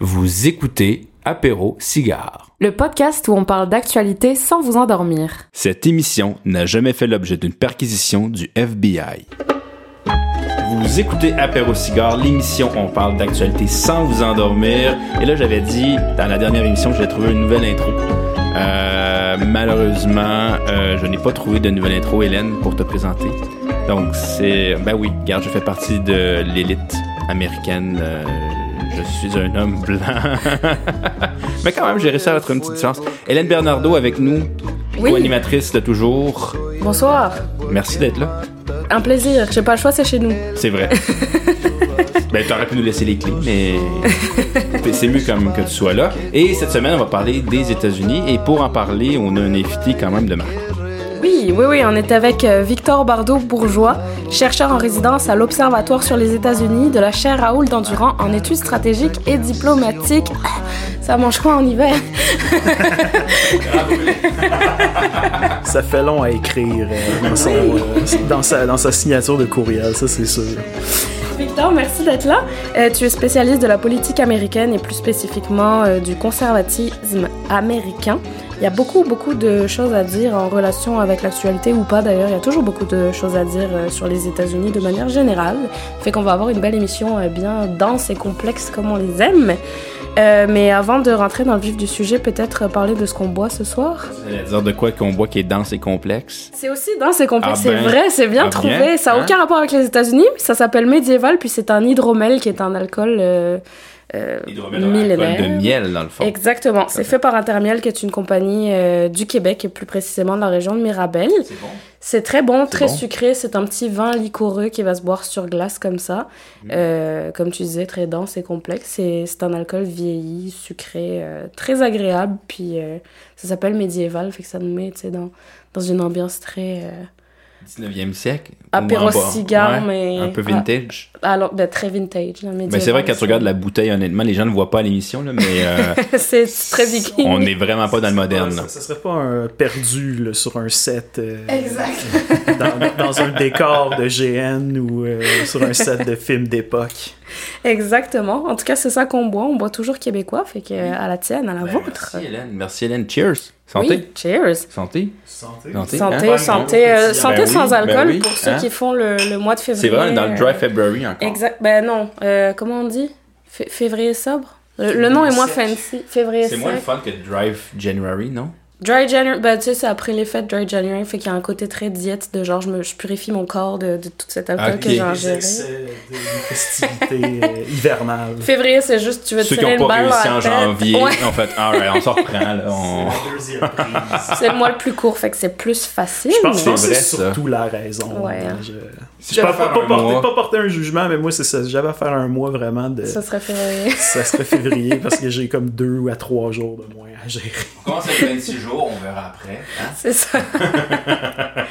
Vous écoutez Apéro Cigare. Le podcast où on parle d'actualité sans vous endormir. Cette émission n'a jamais fait l'objet d'une perquisition du FBI. Vous écoutez Apéro Cigare, l'émission où on parle d'actualité sans vous endormir. Et là, j'avais dit dans la dernière émission que j'avais trouvé une nouvelle intro. Euh, malheureusement, euh, je n'ai pas trouvé de nouvelle intro, Hélène, pour te présenter. Donc, c'est. Ben oui, regarde, je fais partie de l'élite américaine. euh, je suis un homme blanc. Mais quand même, j'ai réussi à trouver une petite chance. Hélène Bernardo avec nous, Oui. co-animatrice de toujours. Bonsoir. Merci d'être là. Un plaisir. J'ai pas le choix, c'est chez nous. C'est vrai. ben, t'aurais pu nous laisser les clés, mais c'est mieux quand même que tu sois là. Et cette semaine, on va parler des États-Unis. Et pour en parler, on a un invité quand même de marque. Oui, oui, on est avec euh, Victor Bardot-Bourgeois, chercheur en résidence à l'Observatoire sur les États-Unis de la chaire Raoul d'Endurant en études stratégiques et diplomatiques. Ça mange quoi en hiver? Ça fait long à écrire euh, dans, son, euh, dans, sa, dans sa signature de courriel, ça c'est sûr. Victor, merci d'être là. Euh, tu es spécialiste de la politique américaine et plus spécifiquement euh, du conservatisme américain. Il y a beaucoup, beaucoup de choses à dire en relation avec l'actualité ou pas d'ailleurs. Il y a toujours beaucoup de choses à dire euh, sur les États-Unis de manière générale. Fait qu'on va avoir une belle émission euh, bien dense et complexe comme on les aime. Euh, mais avant de rentrer dans le vif du sujet, peut-être parler de ce qu'on boit ce soir. dire de quoi qu'on boit qui est dense et complexe. C'est aussi dense et complexe, Ah ben, c'est vrai, c'est bien ah trouvé. bien, ça n'a hein? aucun rapport avec les États-Unis, ça s'appelle médiéval, puis c'est un hydromel qui est un alcool euh, euh, millénaire. de miel, dans le fond. Exactement, c'est fait par Intermiel, qui est une compagnie euh, du Québec, et plus précisément de la région de Mirabel. C'est bon. C'est très bon, très bon. sucré, c'est un petit vin liquoreux qui va se boire sur glace comme ça. Mm. Euh, comme tu disais, très dense et complexe. Et c'est un alcool vieilli, sucré, euh, très agréable. Puis euh, ça s'appelle médiéval, fait que ça nous met tu sais, dans, dans une ambiance très. Euh, 19e siècle. Apéro bas. cigare, mais- Un peu vintage. alors, ben, très vintage. là, Mais c'est vrai, quand tu regardes la bouteille, honnêtement, les gens ne voient pas à l'émission, là, mais euh, c'est très viking. on n'est vraiment pas dans le moderne. là. Ça, ça serait pas un perdu là, sur un set euh, Exact. dans, dans un décor de GN ou euh, sur un set de film d'époque. Exactement. En tout cas, c'est ça qu'on boit. On boit toujours québécois, fait que euh, à la tienne, à la vôtre. Ben, Merci Hélène. Merci Hélène. Cheers. Santé. Oui, cheers. Santé. Santé. Santé. Santé, hein? santé, euh, Ben santé oui, sans ben alcool oui, pour ceux hein? qui font le, le mois de février. C'est vrai, dans le Dry euh, February encore. Exact. Ben non. euh, comment on dit? Fé- Février sobre? Le, le nom est moins fancy. Février C'est moins le fun que Drive January, non? Dry January, ben tu sais, c'est après les fêtes Dry January, fait qu'il y a un côté très diète de genre, je, me, je purifie mon corps de, de tout cet alcool Ok. que j'ai Les ingéré. excès de festivités euh, hivernales. Février, c'est juste, tu veux te Ceux qui n'ont une pas réussi en janvier, Ouais. en fait, alright, on s'en reprend, là. On... C'est le mois le plus court, fait que c'est plus facile. Je pense, mais- que vrai, c'est surtout la raison. Ouais. hein, Je... Si Je pas, porter, mois- pas porter un jugement, mais moi, c'est ça. J'avais à faire un mois vraiment de. Ça serait février. Ça serait février parce que j'ai comme deux à trois jours de moins à gérer. On commence avec 26 jours, on verra après. hein. C'est ça.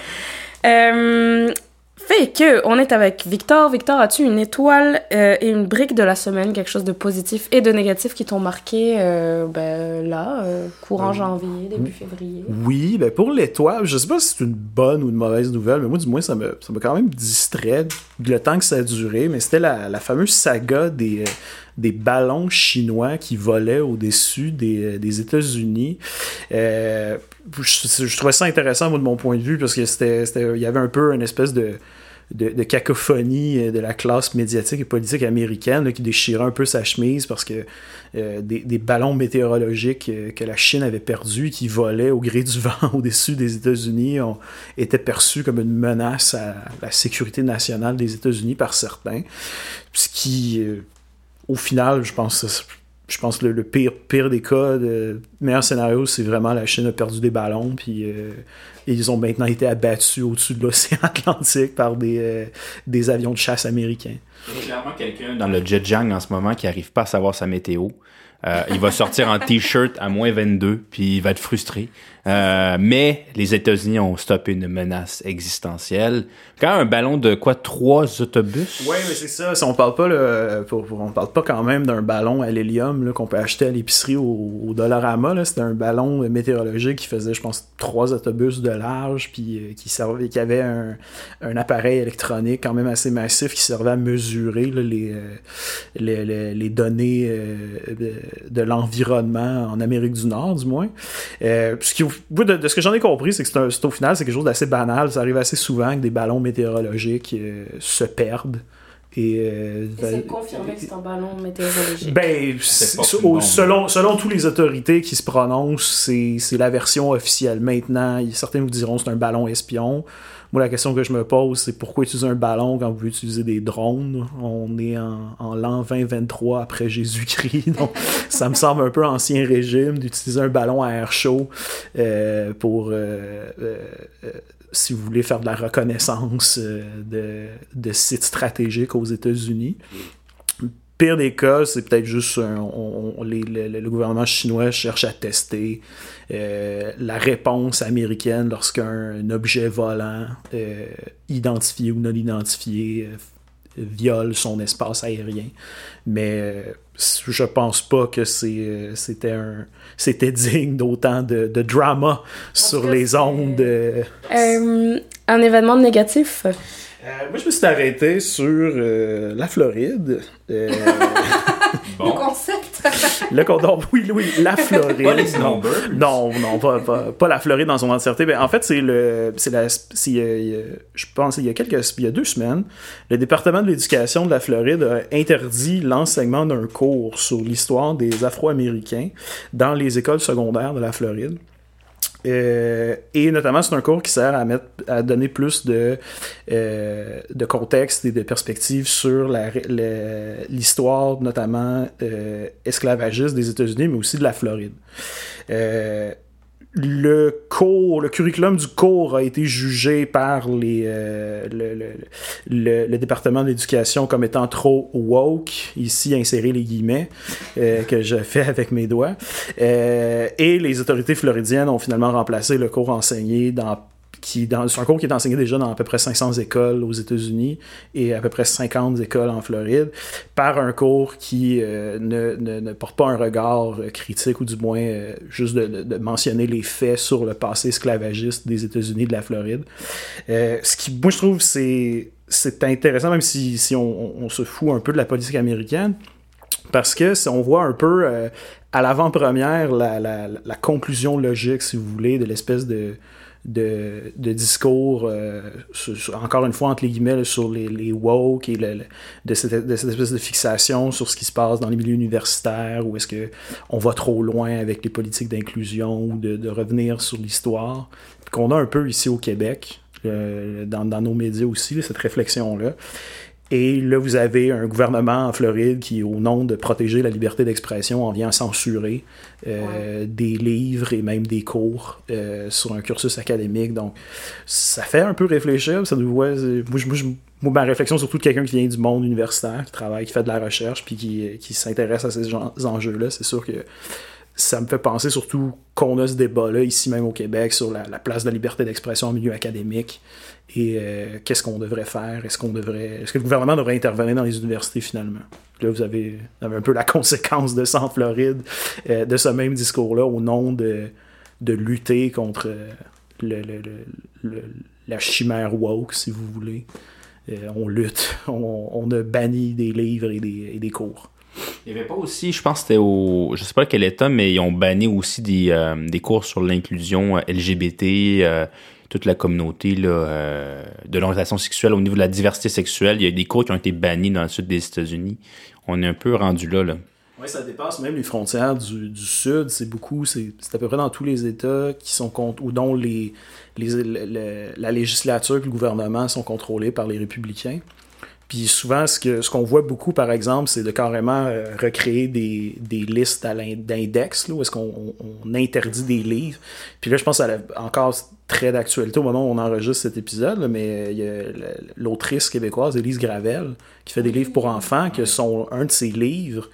Euh, fait que, on est avec Victor. Victor, as-tu une étoile euh, et une brique de la semaine, quelque chose de positif et de négatif qui t'ont marqué euh, ben, là, euh, courant Euh, janvier, début février? Oui, ben pour l'étoile, je sais pas si c'est une bonne ou une mauvaise nouvelle, mais moi, du moins, ça m'a ça m'a quand même distrait le temps que ça a duré. Mais c'était la, la fameuse saga des, euh, des ballons chinois qui volaient au-dessus des, euh, États-Unis. Euh, je, trouvais ça intéressant, moi, de mon point de vue, parce que c'était il y avait un peu une espèce de. Cacophonie euh, de la classe médiatique et politique américaine qui déchirait un peu sa chemise parce que des, ballons météorologiques que la Chine avait perdus, qui volaient au gré du vent au-dessus des États-Unis, ont été perçus comme une menace à la sécurité nationale des États-Unis par certains. Ce qui, au final, je pense, je pense le, pire, pire des cas, le meilleur scénario, c'est vraiment la Chine a perdu des ballons, puis euh, ils ont maintenant été abattus au-dessus de l'océan Atlantique par des, euh, des avions de chasse américains. Il y a clairement quelqu'un dans le Zhejiang en ce moment qui arrive pas à savoir sa météo. Euh, il va sortir en t-shirt à moins 22, puis il va être frustré. Euh, mais les États-Unis ont stoppé une menace existentielle. Quand un ballon de quoi? Trois autobus? Oui, mais c'est ça. Si on parle pas, on parle pas quand même d'un ballon à l'hélium qu'on peut acheter à l'épicerie au, Dollarama. c'était un ballon météorologique qui faisait, je pense, trois autobus de large, puis qui servait, qui avait un, appareil électronique quand même assez massif qui servait à mesurer les, les, données de, l'environnement en Amérique du Nord, du moins. De, de, ce que j'en ai compris, c'est que c'est au final, c'est quelque chose d'assez banal. Ça arrive assez souvent que des ballons météorologiques se perdent. Et, euh, c'est confirmé que c'est un ballon météorologique. Ben, selon, selon toutes les autorités qui se prononcent, c'est la version officielle. Maintenant, certains vous diront que c'est un ballon espion. Moi, la question que je me pose, c'est pourquoi utiliser un ballon quand vous pouvez utiliser des drones? On est en, en l'an 2023 après Jésus-Christ, donc ça me semble un peu ancien régime d'utiliser un ballon à air chaud euh, pour euh, si vous voulez faire de la reconnaissance euh, de, sites stratégiques aux États-Unis. Pire des cas, c'est peut-être juste le gouvernement chinois cherche à tester euh, la réponse américaine lorsqu'un objet volant euh, identifié ou non identifié viole son espace aérien. Mais euh, je pense pas que euh, c'était un c'était digne d'autant de, de, drama sur les ondes. Euh, un événement négatif. Moi, je me suis arrêté sur la Floride. Le concept. le condom, oui, oui, la Floride. Pas les non, non, non, pas, pas, la Floride dans son entièreté. Ben, en fait, c'est le, c'est la, je pense, il y a quelques, il y a deux semaines, le département de l'éducation de la Floride a interdit l'enseignement d'un cours sur l'histoire des Afro-Américains dans les écoles secondaires de la Floride. Euh, et notamment, c'est un cours qui sert à, donner plus de, euh, de contexte et de perspective sur l'histoire, notamment euh, esclavagiste des États-Unis, mais aussi de la Floride le cours, le curriculum du cours a été jugé par les, euh, le, le, département d'éducation comme étant trop woke, ici insérer les guillemets euh, que je fais avec mes doigts. Euh, et les autorités floridiennes ont finalement remplacé le cours enseigné dans qui c'est un cours qui est enseigné déjà dans à peu près 500 écoles aux États-Unis et à peu près 50 écoles en Floride, par un cours qui euh, ne, ne, porte pas un regard euh, critique ou du moins euh, juste de, mentionner les faits sur le passé esclavagiste des États-Unis de la Floride. ce qui, moi, je trouve, c'est c'est intéressant, même si, si on, se fout un peu de la politique américaine, parce que on voit un peu à l'avant-première la, la, la, conclusion logique, si vous voulez, de l'espèce de de, discours, euh, encore une fois, entre les guillemets, sur les, les woke et de, cette, espèce de fixation sur ce qui se passe dans les milieux universitaires, ou est-ce qu'on va trop loin avec les politiques d'inclusion, ou de, revenir sur l'histoire, qu'on a un peu ici au Québec, euh, dans, dans, nos médias aussi, cette réflexion-là. Et là, vous avez un gouvernement en Floride qui, au nom de protéger la liberté d'expression, en vient censurer euh, des livres et même des cours euh, sur un cursus académique. Donc, ça fait un peu réfléchir. Ça nous voit, moi, moi, ma réflexion, surtout de quelqu'un qui vient du monde universitaire, qui travaille, qui fait de la recherche, puis qui, qui s'intéresse à ces enjeux-là, c'est sûr que ça me fait penser surtout qu'on a ce débat-là ici même au Québec sur la, place de la liberté d'expression en milieu académique et euh, qu'est-ce qu'on devrait faire? Est-ce qu'on devrait, est-ce que le gouvernement devrait intervenir dans les universités finalement? Là, vous avez, un peu la conséquence de ça en Floride, euh, de ce même discours-là, au nom de, de lutter contre le, la chimère woke, si vous voulez. Euh, on lutte, on, a banni des livres et des, et des cours. Il n'y avait pas aussi, je pense c'était au. Je sais pas quel état, mais ils ont banni aussi des, euh, des cours sur l'inclusion euh, LGBT, euh, toute la communauté là, de l'orientation sexuelle au niveau de la diversité sexuelle. Il y a des cours qui ont été bannis dans le sud des États-Unis. On est un peu rendu là. là. Oui, ça dépasse même les frontières du, Sud. C'est beaucoup, c'est à peu près dans tous les États qui sont contre, ou dont les, la législature et le gouvernement sont contrôlés par les républicains. Puis souvent, ce qu'on ce qu'on voit beaucoup, par exemple, c'est de carrément euh, recréer des, des listes d'index, où est-ce qu'on on interdit des livres. Puis là, je pense à encore très d'actualité au moment où on enregistre cet épisode, mais il y a l'autrice québécoise, Élise Gravel, qui fait des livres pour enfants, que sont un de ses livres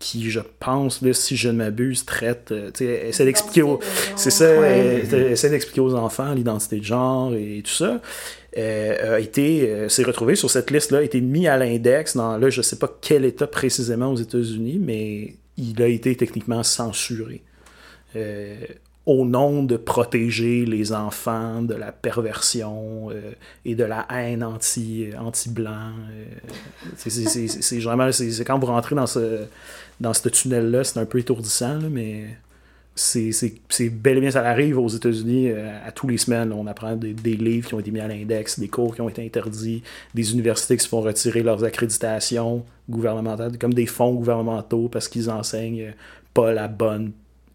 qui, je pense, là, si je ne m'abuse, traite, euh, essaie d'expliquer aux, c'est ça, essaie d'expliquer aux enfants l'identité de genre et tout ça. Euh, a été euh, s'est retrouvé sur cette liste-là, a été mis à l'index dans là, je sais pas quel état précisément aux États-Unis, mais il a été techniquement censuré. Au nom de protéger les enfants de la perversion et de la haine anti, anti-blanc. c'est vraiment, c'est quand vous rentrez dans ce, dans ce tunnel-là, c'est un peu étourdissant, mais c'est bel et bien, ça arrive aux États-Unis euh, à tous les semaines. on apprend des, livres qui ont été mis à l'index, des cours qui ont été interdits, des universités qui se font retirer leurs accréditations gouvernementales, comme des fonds gouvernementaux parce qu'ils enseignent pas la bonne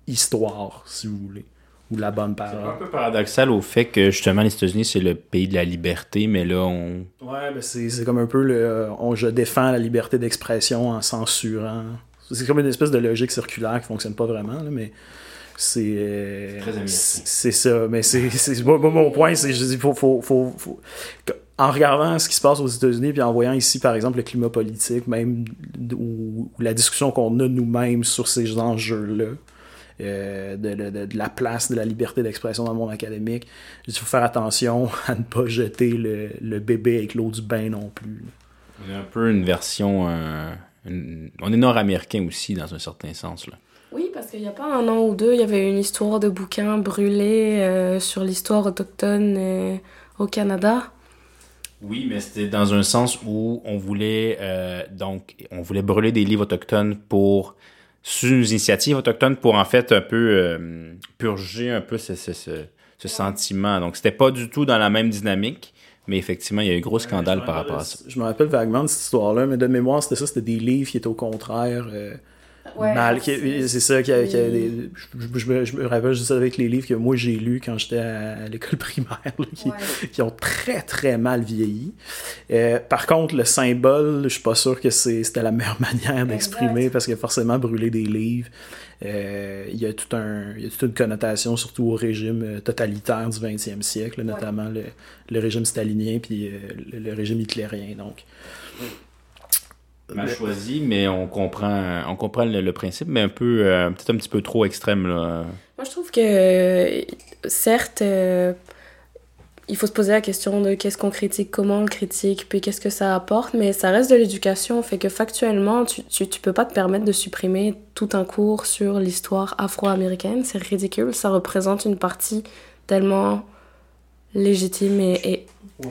histoire, si vous voulez, ou la bonne parole. C'est un peu paradoxal au fait que justement les États-Unis c'est le pays de la liberté, mais là on. Ouais, mais c'est comme un peu le. On, je défends la liberté d'expression en censurant. C'est comme une espèce de logique circulaire qui fonctionne pas vraiment, mais c'est c'est ça mais c'est mon point c'est je dis faut, faut, faut, en regardant ce qui se passe aux États-Unis puis en voyant ici par exemple le climat politique même ou, la discussion qu'on a nous-mêmes sur ces enjeux là euh, de, de, la place de la liberté d'expression dans le monde académique. Il faut faire attention à ne pas jeter le, le bébé avec l'eau du bain non plus on est un peu une version euh, on est nord-américain aussi dans un certain sens là. Oui, parce qu'il n'y a pas un an ou deux, il y avait une histoire de bouquin brûlé euh, sur l'histoire autochtone euh, au Canada. Oui, mais c'était dans un sens où on voulait euh, donc on voulait brûler des livres autochtones pour sous une initiative autochtone pour en fait un peu purger un peu ce, ce, ce, sentiment. Donc c'était pas du tout dans la même dynamique. Mais effectivement, il y a eu un gros scandale par rapport à ça. Je me rappelle vaguement de cette histoire-là, mais de mémoire, c'était ça, c'était des livres qui étaient au contraire mal. C'est ça qui a, je, je, me, rappelle juste avec les livres que moi j'ai lus quand j'étais à, l'école primaire, qui, qui, ont très très mal vieilli. Euh, par contre, le symbole, je suis pas sûr que c'était la meilleure manière d'exprimer parce que forcément brûler des livres. Euh, il, y a tout un, il y a toute une connotation, surtout au régime euh, totalitaire du 20e siècle, notamment le, le, régime stalinien puis le, le, régime hitlérien. Donc, mal choisi, mais on comprend, on comprend le, principe, mais un peu, euh, peut-être un petit peu trop extrême. Là. Moi, je trouve que, certes, euh, il faut se poser la question de qu'est-ce qu'on critique, comment on le critique, puis qu'est-ce que ça apporte, mais ça reste de l'éducation, fait que factuellement, tu, tu, tu, peux pas te permettre de supprimer tout un cours sur l'histoire afro-américaine, c'est ridicule, ça représente une partie tellement légitime et... et Tu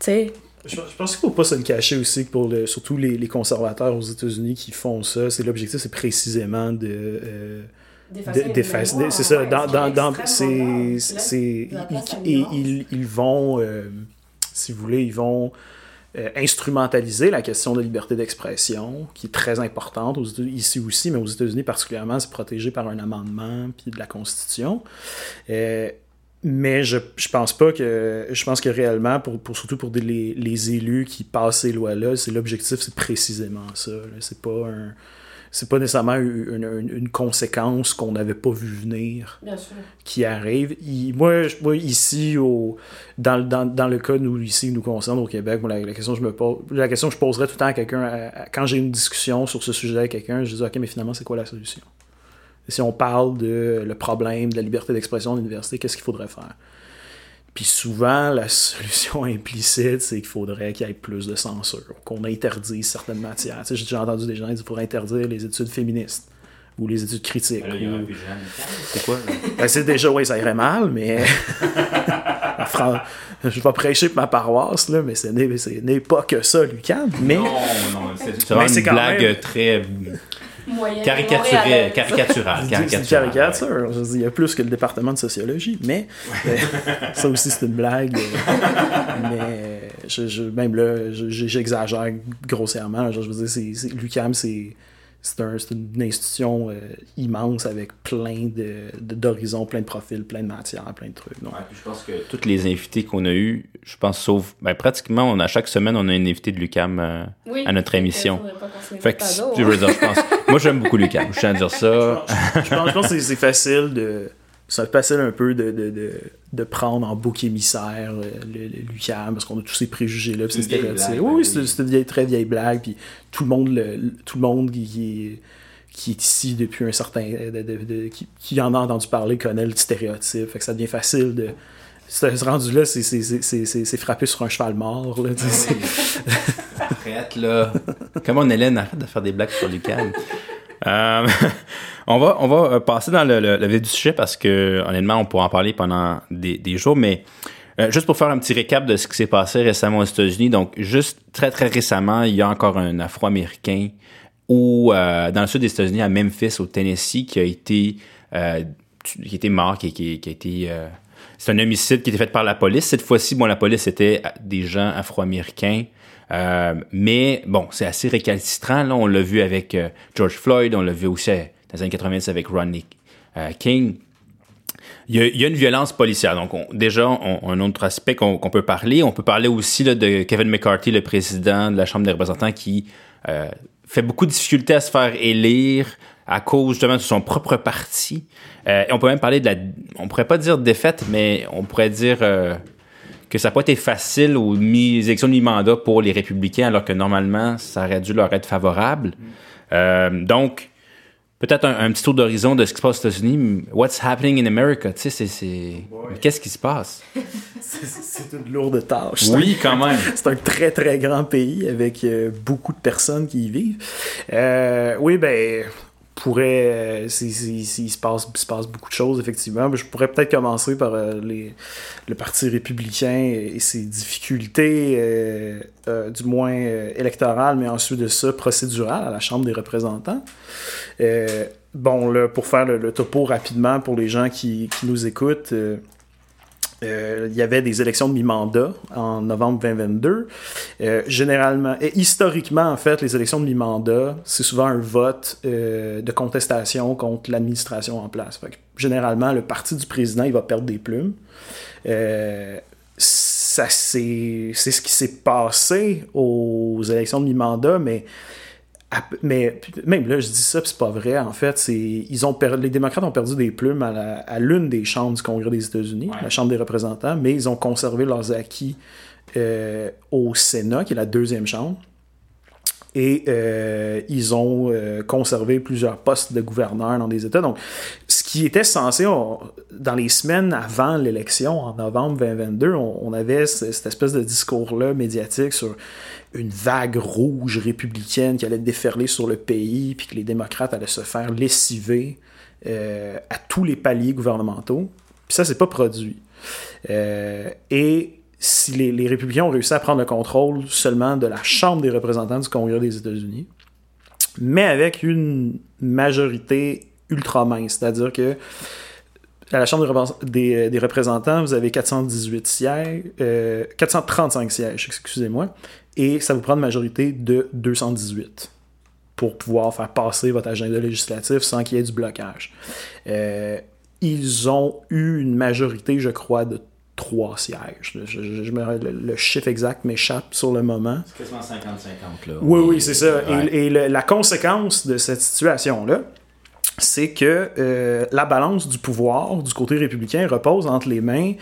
sais, je, pense qu'il ne faut pas se le cacher aussi, pour le, surtout les, les, conservateurs aux États-Unis qui font ça. C'est l'objectif, c'est précisément de. Euh, d'effacer. C'est ça. Dans, dans, dans c'est, c'est, ils, ils, ils, vont, euh, si vous voulez, ils vont euh, instrumentaliser la question de liberté d'expression, qui est très importante aux ici aussi, mais aux États-Unis particulièrement, c'est protégé par un amendement puis de la Constitution. Euh, mais je, je pense pas que. Je pense que réellement, pour, pour surtout pour des, les, les, élus qui passent ces lois-là, c'est l'objectif, c'est précisément ça. C'est pas un. C'est pas nécessairement une, une, conséquence qu'on n'avait pas vu venir qui arrive. moi, moi, ici, au, dans, dans, dans le cas nous, ici, nous concerne au Québec, la, la, question je me pose, la question que je poserais tout le temps à quelqu'un, quand j'ai une discussion sur ce sujet avec quelqu'un, je dis OK, mais finalement, c'est quoi la solution? Si on parle de le problème de la liberté d'expression à l'université, qu'est-ce qu'il faudrait faire? Puis souvent, la solution implicite, c'est qu'il faudrait qu'il y ait plus de censure, qu'on interdise certaines matières. Tu sais, J'ai entendu des gens dire qu'il faudrait interdire les études féministes ou les études critiques. C'est quoi? Ben, c'est déjà, oui, ça irait mal, mais. je vais prêcher pour ma paroisse, là, mais ce n'est pas que ça, Lucas. Mais... Non, non, c'est une blague très Caricaturé, caricatural. caricature. il y a plus que le département de sociologie, mais euh, ça aussi c'est une blague. Euh, mais je, même là, j'exagère grossièrement. je veux dire, Lucam, c'est c'est une institution euh, immense avec plein d'horizons, de, plein de profils, plein de matières, plein de trucs. Donc. je pense que tous les invités qu'on a eus, je pense, sauf ben, pratiquement, on a, chaque semaine, on a un invité de Lucam euh, à notre émission. Fait que, je veux dire, je pense, moi, j'aime beaucoup Lucam, je tiens à dire ça. je, pense, je pense que c'est facile de c'est facile un peu de, de, de, de, prendre en bouc émissaire euh, le, Lucam, parce qu'on a tous ces préjugés-là, c'est stéréotypes. Oui, c'est une vieille, très vieille blague, puis tout le monde, le, tout le monde qui, qui, est ici depuis un certain... qui, qui, en a entendu parler connaît le stéréotype, fait que ça devient facile de... Ce rendu-là, c'est frappé sur un cheval mort. Là, arrête, là. Comment Hélène arrête de faire des blagues sur Lucam? Euh, on va, on va passer dans le, vif du sujet parce que, honnêtement, on pourra en parler pendant des, jours, mais euh, juste pour faire un petit récap de ce qui s'est passé récemment aux États-Unis. Donc, juste très, très récemment, il y a encore un Afro-Américain euh, dans le sud des États-Unis, à Memphis, au Tennessee, qui a été, euh, qui mort, qui, qui, a été... Euh, c'est un homicide qui a été fait par la police. Cette fois-ci, bon, la police était des gens afro-américains. Euh, mais bon, c'est assez récalcitrant. Là, on l'a vu avec George Floyd, on l'a vu aussi dans les années 90 avec Rodney King il y, a, une violence policière. Donc, déjà, un autre aspect qu'on peut parler. On peut parler aussi de Kevin McCarthy, le président de la Chambre des représentants, qui euh, fait beaucoup de difficultés à se faire élire à cause justement de son propre parti. Euh, et on peut même parler de la... On pourrait pas dire défaite, mais on pourrait dire... Euh, que ça n'a pas été facile aux élections de mi-mandat pour les républicains, alors que normalement, ça aurait dû leur être favorable. Mm. donc, peut-être un, petit tour d'horizon de ce qui se passe aux États-Unis. What's happening in America? Tu sais, c'est. Qu'est-ce qui se passe? c'est une lourde tâche. Oui, quand même. c'est un très, très grand pays avec euh, beaucoup de personnes qui y vivent. Euh, oui, ben, pourrait. Euh, il, se passe, se passe beaucoup de choses, effectivement. Je pourrais peut-être commencer par euh, les, le Parti républicain et, ses difficultés, euh, du moins électorales, mais ensuite de ça, procédurales à la Chambre des représentants. bon, là, pour faire le, topo rapidement pour les gens qui nous écoutent. Euh, il y avait des élections de mi-mandat en novembre 2022. Euh, généralement, et historiquement, en fait, les élections de mi-mandat, c'est souvent un vote euh, de contestation contre l'administration en place. généralement, le parti du président, il va perdre des plumes. ça, c'est, c'est ce qui s'est passé aux élections de mi-mandat, mais mais même là, je dis ça, c'est pas vrai. En fait, c'est ils ont les démocrates ont perdu des plumes à, l'une des chambres du Congrès des États-Unis, la Chambre des représentants, mais ils ont conservé leurs acquis euh, au Sénat, qui est la deuxième chambre. Et euh, ils ont euh, conservé plusieurs postes de gouverneurs dans des États. Donc, ce qui était censé, dans les semaines avant l'élection, en novembre 2022, on, on avait cette espèce de discours-là médiatique sur une vague rouge républicaine qui allait déferler sur le pays, puis que les démocrates allaient se faire lessiver euh, à tous les paliers gouvernementaux. Puis ça, c'est pas produit. Euh, et si les, républicains ont réussi à prendre le contrôle seulement de la Chambre des représentants du Congrès des États-Unis, mais avec une majorité ultra mince, c'est-à-dire que à la Chambre des, des, représentants, vous avez 418 sièges, 435 euh, sièges, excusez-moi, et ça vous prend une majorité de 218 pour pouvoir faire passer votre agenda législatif sans qu'il y ait du blocage. Euh, ils ont eu une majorité, je crois, de trois sièges. Je, le, chiffre exact m'échappe sur le moment. C'est quasiment 50-50. là. Oui, oui, c'est ça. Et, la conséquence de cette situation-là, c'est que euh, la balance du pouvoir du côté républicain repose entre les mains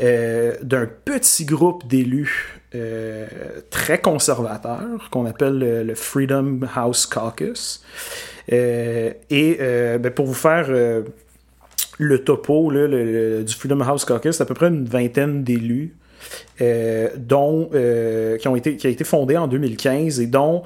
euh, d'un petit groupe d'élus euh, très conservateur qu'on appelle le, Freedom House Caucus. Et ben, pour vous faire le topo du Freedom House Caucus, c'est à peu près une vingtaine d'élus. dont qui ont été qui a été fondé en 2015 et dont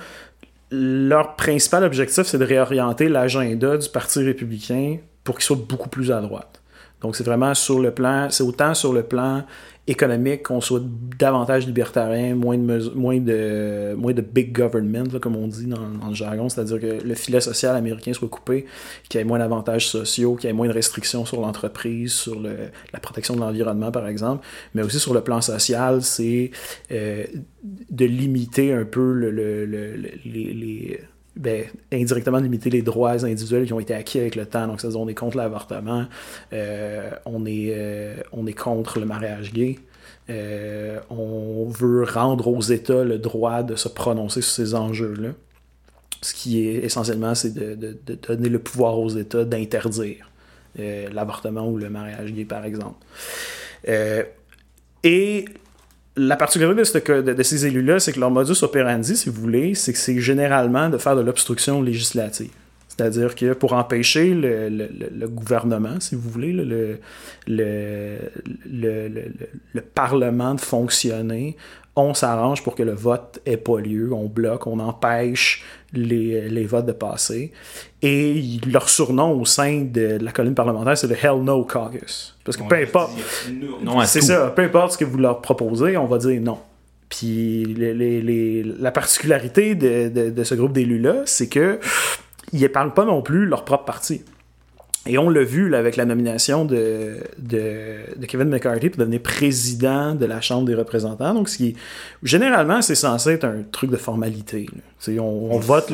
leur principal objectif c'est de réorienter l'agenda du Parti républicain pour qu'il soit beaucoup plus à droite. Donc c'est vraiment sur le plan, c'est autant sur le plan économique, qu'on soit davantage libertarien, moins de, moins de, moins de big government, comme on dit dans, le jargon, c'est-à-dire que le filet social américain soit coupé, qu'il y ait moins d'avantages sociaux, qu'il y ait moins de restrictions sur l'entreprise, sur le, la protection de l'environnement, par exemple, mais aussi sur le plan social, c'est euh, de limiter un peu le, le, les ben, indirectement limiter les droits individuels qui ont été acquis avec le temps. Donc, c'est-à-dire, on est contre l'avortement, euh, on, est, euh, on est contre le mariage gay. Euh, on veut rendre aux États le droit de se prononcer sur ces enjeux-là. Ce qui est essentiellement, c'est de, de, donner le pouvoir aux États d'interdire l'avortement ou le mariage gay, par exemple. et la particularité de, ces élus-là, c'est que leur modus operandi, si vous voulez, c'est que c'est généralement de faire de l'obstruction législative. C'est-à-dire que pour empêcher le, le, le, gouvernement, si vous voulez, le, le, Parlement de fonctionner, on s'arrange pour que le vote ait pas lieu, on bloque, on empêche les, les, votes de passer. Et leur surnom au sein de la colline parlementaire, c'est le Hell No Caucus. Parce que peu importe. C'est ça, peu importe ce que vous leur proposez, on va dire non. Puis les, les, la particularité de, de, de ce groupe d'élus-là, c'est que ils épargnent pas non plus leur propre parti. Et on l'a vu là, avec la nomination de, de, Kevin McCarthy pour devenir président de la Chambre des représentants. Donc, ce qui généralement, c'est censé être un truc de formalité. On, on vote,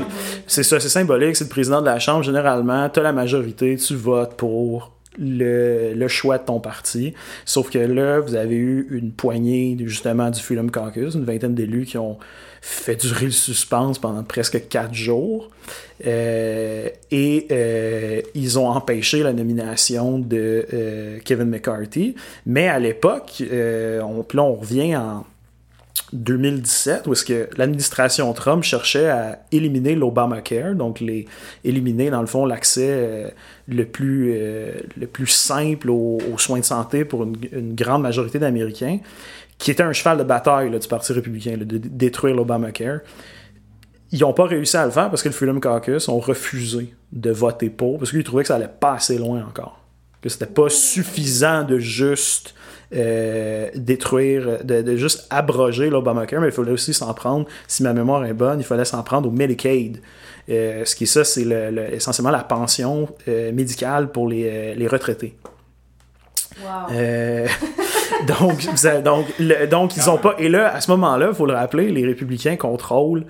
c'est ça, c'est symbolique, c'est le président de la Chambre. Généralement, tu as la majorité, tu votes pour le, le, choix de ton parti. Sauf que là, vous avez eu une poignée justement du Freedom Caucus, une vingtaine d'élus qui ont fait durer le suspense pendant presque quatre jours. Euh, et euh, ils ont empêché la nomination de euh, Kevin McCarthy. Mais à l'époque, on, là on revient en 2017, où est-ce que l'administration Trump cherchait à éliminer l'Obamacare, donc les, éliminer dans le fond l'accès le, plus, le plus simple aux, soins de santé pour une, une grande majorité d'Américains qui était un cheval de bataille du Parti républicain, de détruire l'Obamacare. Ils n'ont pas réussi à le faire parce que le Freedom Caucus ont refusé de voter pour, parce qu'ils trouvaient que ça allait pas assez loin encore. Que c'était pas suffisant de juste euh, détruire, de, juste abroger l'Obamacare, mais il fallait aussi s'en prendre, si ma mémoire est bonne, il fallait s'en prendre au Medicaid. Euh, ce qui est ça, c'est essentiellement la pension euh, médicale pour les, les retraités. Wow. donc, donc, donc, ils ont pas. Et là, à ce moment-là, il faut le rappeler, les républicains contrôlent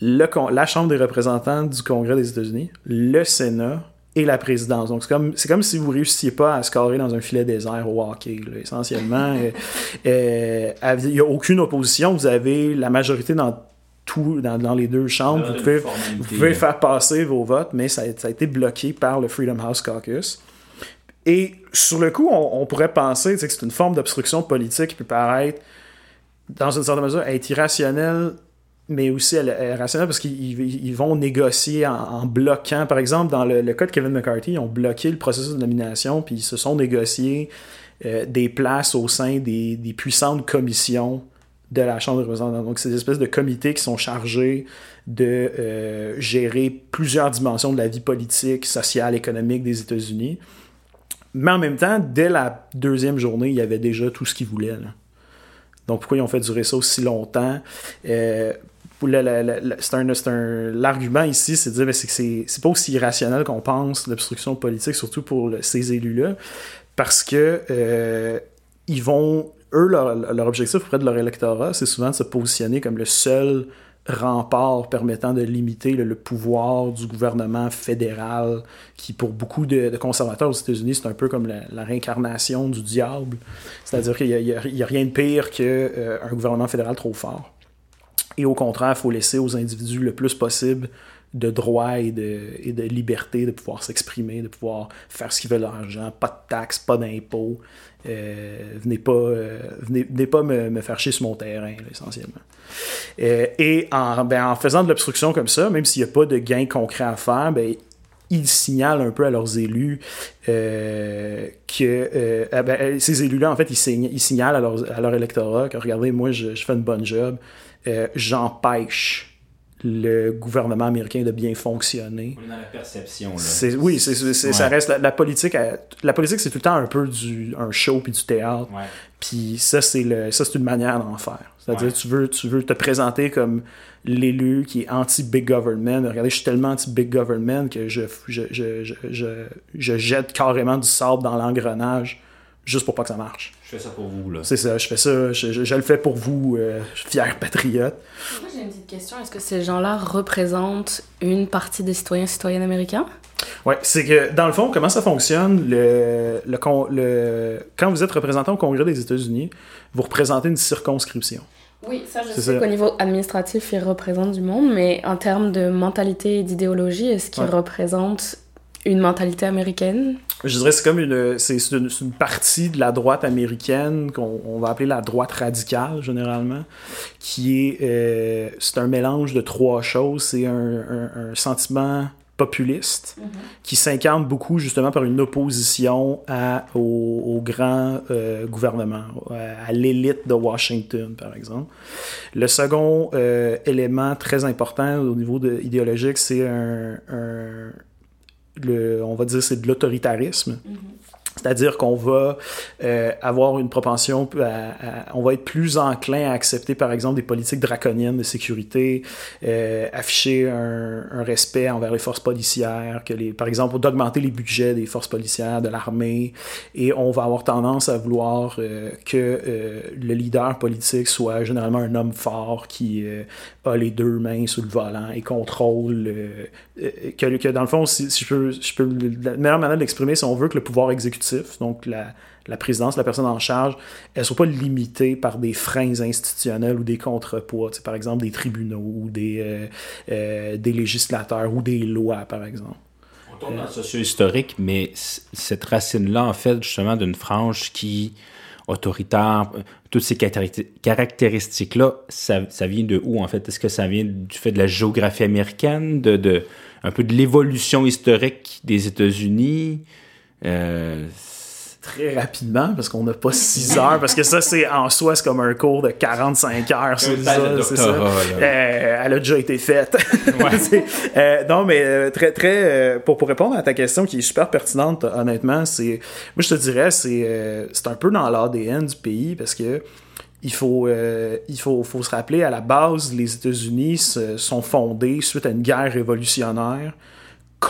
le, la Chambre des représentants du Congrès des États-Unis, le Sénat et la présidence. Donc, c'est comme, c'est comme si vous réussissiez pas à scorer dans un filet désert au hockey. essentiellement, euh, euh, il n'y a aucune opposition. Vous avez la majorité dans tout, dans, les deux chambres. Vous pouvez, vous pouvez, faire passer vos votes, mais ça ça a été bloqué par le Freedom House Caucus. Et sur le coup, on, pourrait penser que c'est une forme d'obstruction politique peut paraître, dans une certaine mesure, être irrationnelle, mais aussi rationnelle parce qu'ils vont négocier en, bloquant. Par exemple, dans le, cas de Kevin McCarthy, ils ont bloqué le processus de nomination, puis ils se sont négociés euh, des places au sein des, puissantes commissions de la Chambre des représentants. Donc, c'est des espèces de comités qui sont chargés de euh, gérer plusieurs dimensions de la vie politique, sociale, économique des États-Unis. Mais en même temps, dès la deuxième journée, il y avait déjà tout ce qu'ils voulaient. Donc pourquoi ils ont fait durer ça aussi longtemps? Euh, l'argument ici, c'est de dire que c'est, c'est pas aussi irrationnel qu'on pense l'obstruction politique, surtout pour ces élus-là, parce que euh, ils vont, eux, leur, leur, objectif auprès de leur électorat, c'est souvent de se positionner comme le seul rempart permettant de limiter le, pouvoir du gouvernement fédéral, qui pour beaucoup de, conservateurs aux États-Unis, c'est un peu comme la, réincarnation du diable. C'est-à-dire qu'il n'y a, rien de pire qu'un euh, gouvernement fédéral trop fort. Et au contraire, il faut laisser aux individus le plus possible de droits et de, de liberté de pouvoir s'exprimer, de pouvoir faire ce qu'ils veulent l'argent, pas de taxes, pas d'impôts. Euh, venez pas, euh, venez, pas me, faire chier sur mon terrain, essentiellement. Euh, et en, ben, en faisant de l'obstruction comme ça, même s'il n'y a pas de gain concret à faire, ben, ils signalent un peu à leurs élus que ah ben, ces élus-là, en fait, ils, signalent à leur, à leur, électorat que regardez, moi, je, je fais une bonne job, j'empêche le gouvernement américain de bien fonctionner. On est dans la perception. Là. Oui, c'est, ça reste la, politique. la politique, c'est tout le temps un peu du, un show puis du théâtre. Puis ça, c'est le, ça, c'est une manière d'en faire. C'est-à-dire, tu, veux, tu veux te présenter comme l'élu qui est anti-big government. Regardez, je suis tellement anti-big government que je, je, je, je, je jette carrément du sable dans l'engrenage juste pour pas que ça marche. Je fais ça pour vous, là. C'est ça, je fais ça, je, le fais pour vous, euh, fier patriote. Moi, j'ai une petite question. Est-ce que ces gens-là représentent une partie des citoyens et citoyennes américains? Oui, c'est que, dans le fond, comment ça fonctionne, le, le, le, quand vous êtes représentant au Congrès des États-Unis, vous représentez une circonscription. Oui, ça, je sais qu'au niveau administratif, ils représentent du monde, mais en termes de mentalité et d'idéologie, est-ce qu'ils représentent une mentalité américaine? Je dirais c'est comme une c'est une, une, partie de la droite américaine qu'on va appeler la droite radicale généralement, qui est euh, c'est un mélange de trois choses. C'est un, un, sentiment populiste qui s'incarne beaucoup justement par une opposition à, au, au grand euh, gouvernement, à, l'élite de Washington, par exemple. Le second euh, élément très important au niveau de, idéologique, c'est un, un on va dire c'est de l'autoritarisme. C'est-à-dire qu'on va euh, avoir une propension, on va être plus enclin à accepter, par exemple, des politiques draconiennes de sécurité, euh, afficher un, respect envers les forces policières, que les, par exemple, d'augmenter les budgets des forces policières, de l'armée, et on va avoir tendance à vouloir euh, que le leader politique soit généralement un homme fort qui a les deux mains sous le volant et contrôle, que, dans le fond, si, je peux, la meilleure manière de l'exprimer, si on veut que le pouvoir exécutif donc la, la présidence, la personne en charge, elles ne sont pas limitées par des freins institutionnels ou des contrepoids, par exemple des tribunaux ou des, euh, euh, des législateurs ou des lois, par exemple. On tombe dans le socio-historique, mais cette racine-là, en fait, justement, d'une frange qui autoritaire, toutes ces caractéristiques-là, ça, vient de où, en fait? Est-ce que ça vient du fait de la géographie américaine, de un peu de l'évolution historique des États-Unis? Euh, très rapidement parce qu'on n'a pas 6 heures parce que ça c'est en soi c'est comme un cours de 45 heures sur ça, c'est ça. Euh, elle a déjà été faite ouais. euh, non mais très très euh, pour, pour répondre à ta question qui est super pertinente honnêtement c'est moi je te dirais c'est c'est un peu dans l'ADN du pays parce que il faut, euh, il faut, faut se rappeler, à la base, les États-Unis sont fondés suite à une guerre révolutionnaire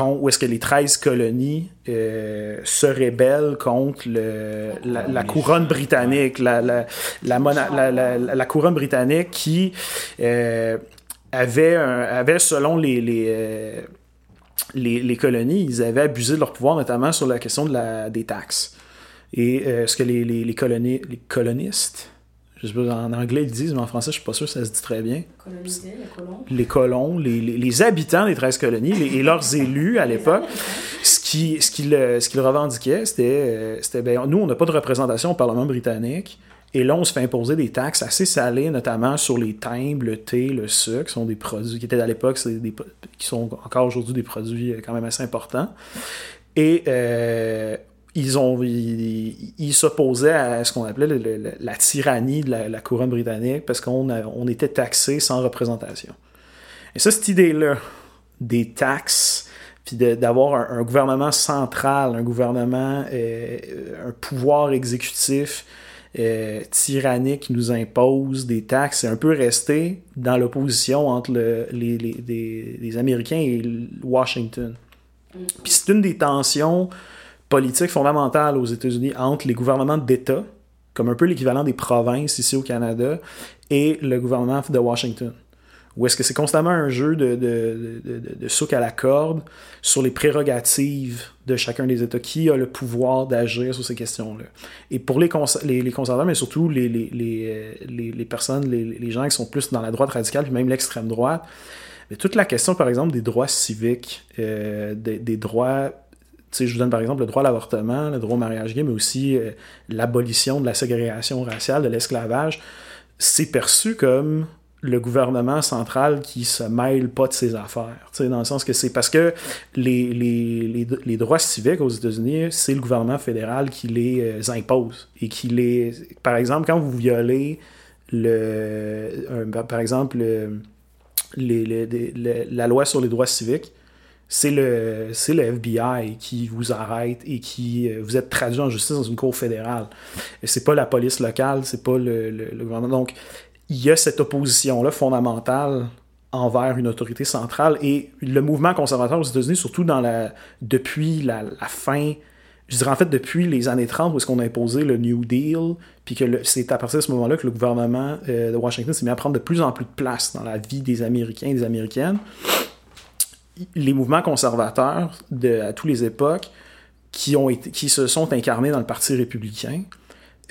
où est-ce que les 13 colonies euh, se rebellent contre le, la, la, couronne britannique, la, la, la, couronne britannique qui euh, avait, un, avait, selon les, les, euh, les, les, colonies, ils avaient abusé de leur pouvoir, notamment sur la question de la, des taxes. Et euh, ce que les, les, les, coloni les colonistes, je sais pas, en anglais ils disent, mais en français, je suis pas sûr que ça se dit très bien. Les colons. Les colons, les, les, les habitants des 13 colonies les, et leurs élus à l'époque, ce qu'ils ce qu ce qu revendiquaient, c'était, c'était ben, nous, on n'a pas de représentation au Parlement britannique. Et là, on se fait imposer des taxes assez salées, notamment sur les timbres, le thé, le sucre, qui sont des produits qui étaient à l'époque, des, qui sont encore aujourd'hui des produits quand même assez importants. Et euh, ils ont ils, s'opposaient à ce qu'on appelait le, le, la tyrannie de la, la couronne britannique parce qu'on on était taxé sans représentation. Et ça, cette idée-là des taxes, puis d'avoir un, un, gouvernement central, un gouvernement, euh, un pouvoir exécutif euh, tyrannique qui nous impose des taxes, c'est un peu resté dans l'opposition entre le, les, les, les, les, Américains et Washington. Puis c'est une des tensions politique fondamentale aux États-Unis entre les gouvernements d'État, comme un peu l'équivalent des provinces ici au Canada, et le gouvernement de Washington. Ou est-ce que c'est constamment un jeu de, de, de, souk à la corde sur les prérogatives de chacun des États? Qui a le pouvoir d'agir sur ces questions-là? Et pour les, cons les, conservateurs, mais surtout les, les, les, les personnes, les, gens qui sont plus dans la droite radicale, puis même l'extrême droite, toute la question, par exemple, des droits civiques, euh, des, des droits je vous donne par exemple le droit à l'avortement, le droit au mariage gay, mais aussi euh, l'abolition de la ségrégation raciale, de l'esclavage. C'est perçu comme le gouvernement central qui se mêle pas de ses affaires. Dans le sens que c'est parce que les, les, les, droits civiques aux États-Unis, c'est le gouvernement fédéral qui les euh, impose. Et qui les. Par exemple, quand vous violez le. Par exemple, le, la loi sur les droits civiques, c'est le, c'est le FBI qui vous arrête et qui euh, vous êtes traduit en justice dans une cour fédérale. C'est pas la police locale, c'est pas le, le, gouvernement. Donc, il y a cette opposition-là fondamentale envers une autorité centrale et le mouvement conservateur aux États-Unis, surtout dans la, depuis la, la fin, je dirais en fait depuis les années 30 où est-ce qu'on a imposé le New Deal, puis que c'est à partir de ce moment-là que le gouvernement euh, de Washington s'est mis à prendre de plus en plus de place dans la vie des Américains et des Américaines les mouvements conservateurs de, à toutes les époques qui, ont été, qui se sont incarnés dans le Parti républicain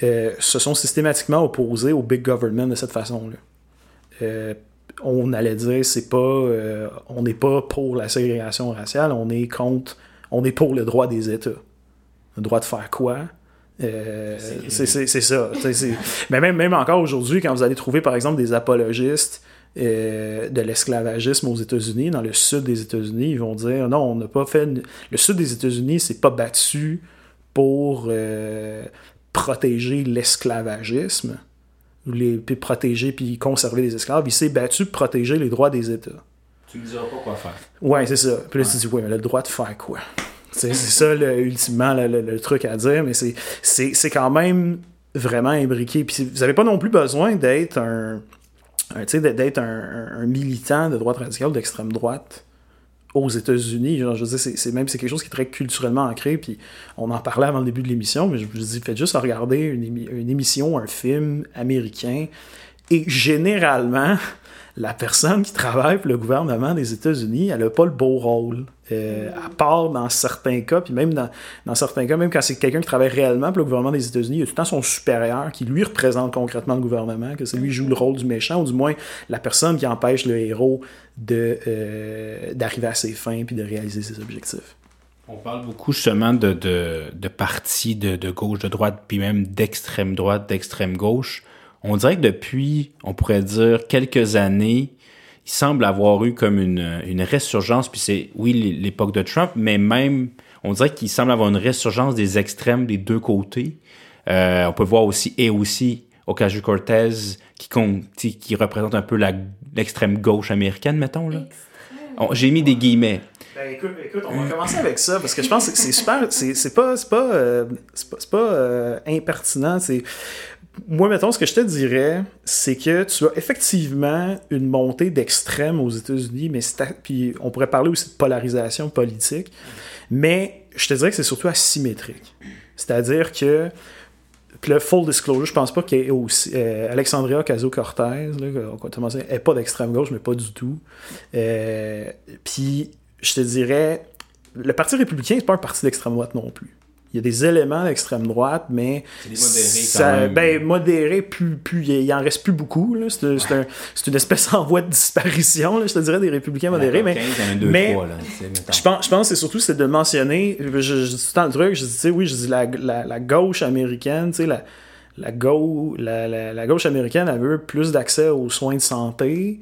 euh, se sont systématiquement opposés au big government de cette façon-là. Euh, on allait dire c'est pas euh, on n'est pas pour la ségrégation raciale, on est contre on est pour le droit des États. Le droit de faire quoi? C'est ça. mais même, même encore aujourd'hui, quand vous allez trouver par exemple des apologistes euh, de l'esclavagisme aux États-Unis, dans le sud des États-Unis, ils vont dire non, on n'a pas fait. Le sud des États-Unis s'est pas battu pour euh, protéger l'esclavagisme, les, puis protéger puis conserver les esclaves. Il s'est battu pour protéger les droits des États. Tu me diras pas quoi faire. Ouais, c'est ça. Puis là, tu dis, ouais, mais le droit de faire quoi? C'est ça, le, ultimement, le, le- le truc à dire, mais c'est- quand même vraiment imbriqué. Puis vous n'avez pas non plus besoin d'être un, d'être un, militant de droite radicale d'extrême droite aux États-Unis. Je veux c'est même quelque chose qui est très culturellement ancré. Puis on en parlait avant le début de l'émission, mais je vous dis, faites juste regarder une émission, un film américain. Et généralement, la personne qui travaille pour le gouvernement des États-Unis, elle n'a pas le beau rôle. Euh, à part dans certains cas, puis même dans, dans certains cas, même quand c'est quelqu'un qui travaille réellement pour le gouvernement des États-Unis, il y a tout le temps son supérieur qui lui représente concrètement le gouvernement, que c'est lui qui joue le rôle du méchant, ou du moins la personne qui empêche le héros de, euh, d'arriver à ses fins puis de réaliser ses objectifs. On parle beaucoup justement de, de, de partis de, de gauche, de droite, puis même d'extrême droite, d'extrême gauche. On dirait que depuis, on pourrait dire, quelques années, il semble avoir eu comme une, une résurgence, puis c'est, oui, l'époque de Trump, mais même, on dirait qu'il semble avoir une résurgence des extrêmes des deux côtés. Euh, on peut voir aussi, et aussi, Ocasio-Cortez, qui, compte- qui représente un peu la- l'extrême gauche américaine, mettons. là. On- J'ai mis des guillemets. Ben, écoute, écoute, on va commencer avec ça parce que je pense que c'est super. C'est c'est pas, c'est pas, euh, c'est pas, c'est pas, euh, impertinent. Moi, mettons, ce que je te dirais, c'est que tu as effectivement une montée d'extrême aux États-Unis, mais puis on pourrait parler aussi de polarisation politique, mais je te dirais que c'est surtout asymétrique. C'est-à-dire que le full disclosure, je pense pas aussi. euh, Ocasio-Cortez, elle est pas d'extrême gauche, mais pas du tout. Euh, Puis, je te dirais, le Parti républicain, c'est pas un parti d'extrême droite non plus. Il y a des éléments d'extrême droite, mais. C'est des modérés quand ça- même. Ben, modéré, plus, plus, il en reste plus beaucoup. là. C'est c'est un- c'est une espèce en voie de disparition, là, je te dirais, des républicains modérés. Mais, 15, il y en a deux, mais- trois, là, je pense, je pense que c'est surtout c'est de mentionner. Je, je dis tout le truc, je dis, tu sais, oui, je dis la, la, la gauche américaine, tu sais, la, la, go- la, la, la gauche américaine, elle veut plus d'accès aux soins de santé.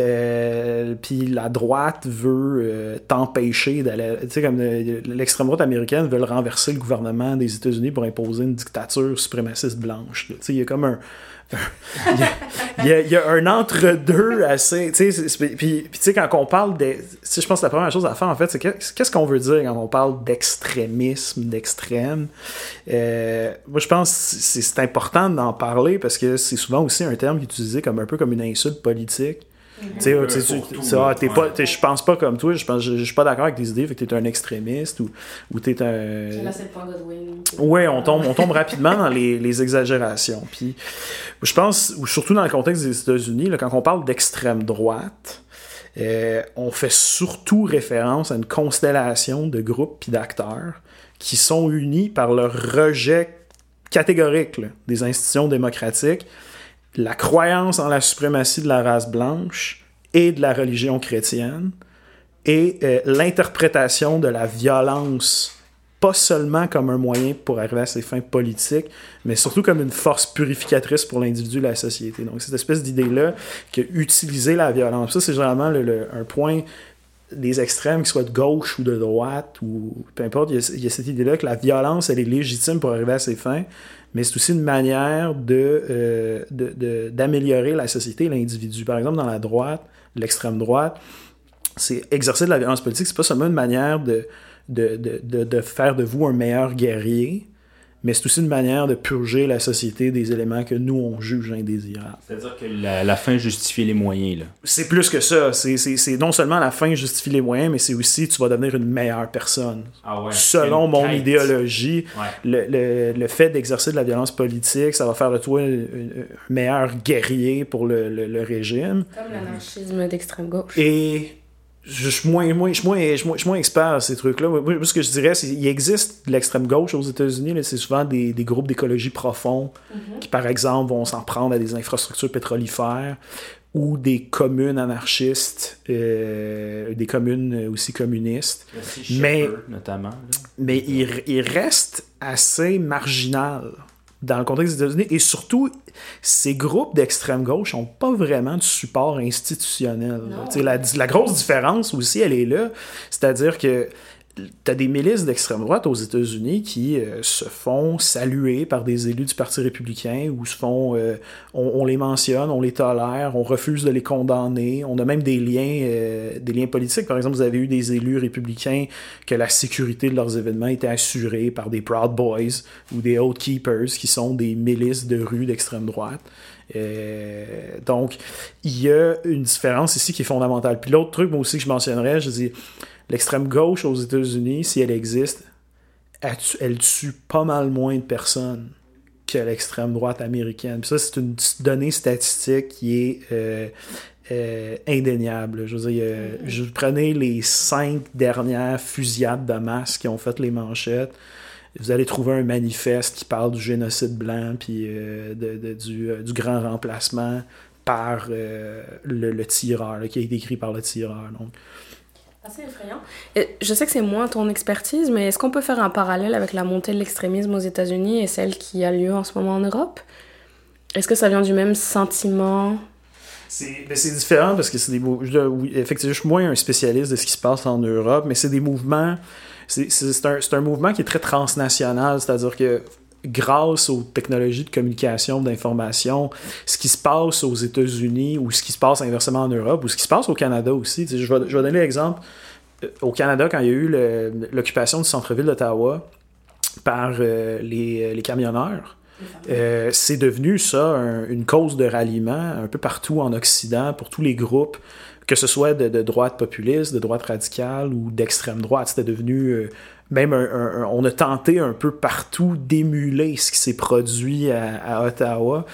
Euh, puis la droite veut euh, t'empêcher d'aller. Tu sais, comme euh, l'extrême droite américaine veut renverser le gouvernement des États-Unis pour imposer une dictature suprémaciste blanche. Tu sais, il y a comme un. il, y a, un entre-deux assez. Tu sais, quand on parle de. Tu sais, je pense que la première chose à faire, en fait, c'est que- qu'est-ce qu'on veut dire quand on parle d'extrémisme, d'extrême? Moi, je pense que c'est important d'en parler parce que c'est souvent aussi un terme qui est utilisé comme un peu comme une insulte politique. Tu sais, ah, je pense pas comme toi, je pense, je, suis pas d'accord avec tes idées, fait que t'es un extrémiste ou, ou t'es un. Là, c'est le. Ouais, on tombe, on tombe rapidement dans les, les exagérations. Puis, je pense, ou surtout dans le contexte des États-Unis, là, quand on parle d'extrême droite, euh, on fait surtout référence à une constellation de groupes puis d'acteurs qui sont unis par leur rejet catégorique là, des institutions démocratiques, la croyance en la suprématie de la race blanche et de la religion chrétienne, et euh, l'interprétation de la violence, pas seulement comme un moyen pour arriver à ses fins politiques, mais surtout comme une force purificatrice pour l'individu et la société. Donc, cette espèce d'idée-là que utiliser la violence, ça, c'est généralement le- un point des extrêmes, qu'ils soient de gauche ou de droite, ou peu importe, il y a cette idée-là que la violence, elle est légitime pour arriver à ses fins, mais c'est aussi une manière de, euh, de- d'améliorer la société l'individu. Par exemple, dans la droite, l'extrême droite, c'est exercer de la violence politique, c'est pas seulement une manière de, de, de faire de vous un meilleur guerrier, mais c'est aussi une manière de purger la société des éléments que nous, on juge indésirables. C'est-à-dire que la, la fin justifie les moyens, là. C'est plus que ça. C'est, c'est, c'est non seulement la fin justifie les moyens, mais c'est aussi tu vas devenir une meilleure personne. Ah ouais. Selon Une mon quête. idéologie, Ouais. le, le, le fait d'exercer de la violence politique, ça va faire de toi un, un meilleur guerrier pour le, le, le régime. Comme l'anarchisme d'extrême gauche. Et je suis moins, moins, je suis moins, je suis moins, je suis moins expert à ces trucs-là. Moi, moi, ce que je dirais, c'est qu'il existe de l'extrême gauche aux États-Unis. C'est souvent des, des groupes d'écologie profonds qui, par exemple, vont s'en prendre à des infrastructures pétrolifères ou des communes anarchistes, euh, des communes aussi communistes. Aussi Mais- notamment. là. Mais il, il reste assez marginal dans le contexte des États-Unis. Et surtout, ces groupes d'extrême gauche n'ont pas vraiment de support institutionnel. La, la grosse différence aussi, elle est là. C'est-à-dire que T'as des milices d'extrême droite aux États-Unis qui euh, se font saluer par des élus du Parti républicain ou se font. Euh, on, les mentionne, on les tolère, on refuse de les condamner. On a même des liens, euh, des liens politiques. Par exemple, vous avez eu des élus républicains que la sécurité de leurs événements était assurée par des Proud Boys ou des Oath Keepers qui sont des milices de rue d'extrême droite. donc, il y a une différence ici qui est fondamentale. Puis l'autre truc, moi aussi, que je mentionnerais, je dis L'extrême gauche aux États-Unis, si elle existe, elle tue pas mal moins de personnes que l'extrême droite américaine. Puis ça, c'est une donnée statistique qui est euh, euh, indéniable. Je veux dire, je prenais les cinq dernières fusillades de masse qui ont fait les manchettes. Vous allez trouver un manifeste qui parle du génocide blanc puis euh, de, du, du, grand remplacement par le, le, tireur, qui a été écrit par le tireur. Donc, Assez effrayant. Et je sais que c'est moins ton expertise, mais est-ce qu'on peut faire un parallèle avec la montée de l'extrémisme aux États-Unis et celle qui a lieu en ce moment en Europe? Est-ce que ça vient du même sentiment? C'est ben, différent parce que c'est des mouvements. effectivement, je suis moins un spécialiste de ce qui se passe en Europe, mais c'est des mouvements. C'est un, un, mouvement qui est très transnational, c'est-à-dire que grâce aux technologies de communication, d'information, ce qui se passe aux États-Unis ou ce qui se passe inversement en Europe ou ce qui se passe au Canada aussi. je, vais, donner l'exemple. Euh, au Canada, quand il y a eu l'occupation du centre-ville d'Ottawa par euh, les, les, camionneurs, euh, c'est devenu ça une cause de ralliement un peu partout en Occident pour tous les groupes, que ce soit de droite populiste, de droite radicale ou d'extrême droite. C'était devenu même on a tenté un peu partout d'émuler ce qui s'est produit à, Ottawa.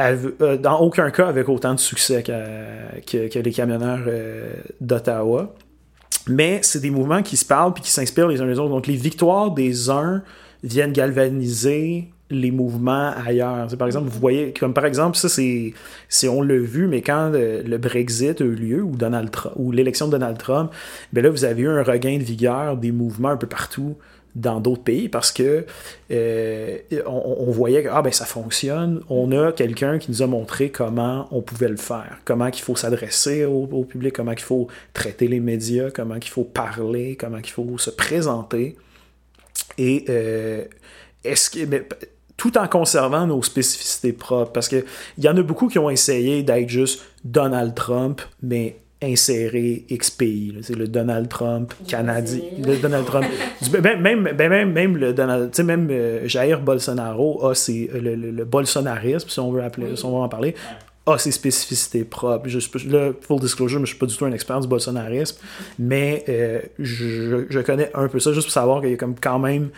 Euh, dans aucun cas avec autant de succès que, les camionneurs euh, d'Ottawa. Mais c'est des mouvements qui se parlent puis qui s'inspirent les uns les autres. Donc les victoires des uns viennent galvaniser les mouvements ailleurs. par exemple, vous voyez, comme par exemple, ça c'est, on l'a vu, mais quand le, Brexit a eu lieu, ou, Donald ou l'élection de Donald Trump, ben là, vous avez eu un regain de vigueur des mouvements un peu partout dans d'autres pays parce que euh, on, voyait que ah, ben, ça fonctionne. On a quelqu'un qui nous a montré comment on pouvait le faire, comment qu'il faut s'adresser au, public, comment il faut traiter les médias, comment il faut parler, comment il faut se présenter. Et euh, est-ce que tout en conservant nos spécificités propres. Parce qu'il y en a beaucoup qui ont essayé d'être juste Donald Trump, mais insérer XPI. C'est le Donald Trump canadien. Le Donald Trump. Ben, même, ben, même, même le Donald. Tu sais, même euh, Jair Bolsonaro a ses, le, le, bolsonarisme, si on veut, appeler, si on veut en parler, a ses spécificités propres. Je, là, full disclosure, mais je suis pas du tout un expert du bolsonarisme, mais euh, je, je, connais un peu ça, juste pour savoir qu'il y a comme quand même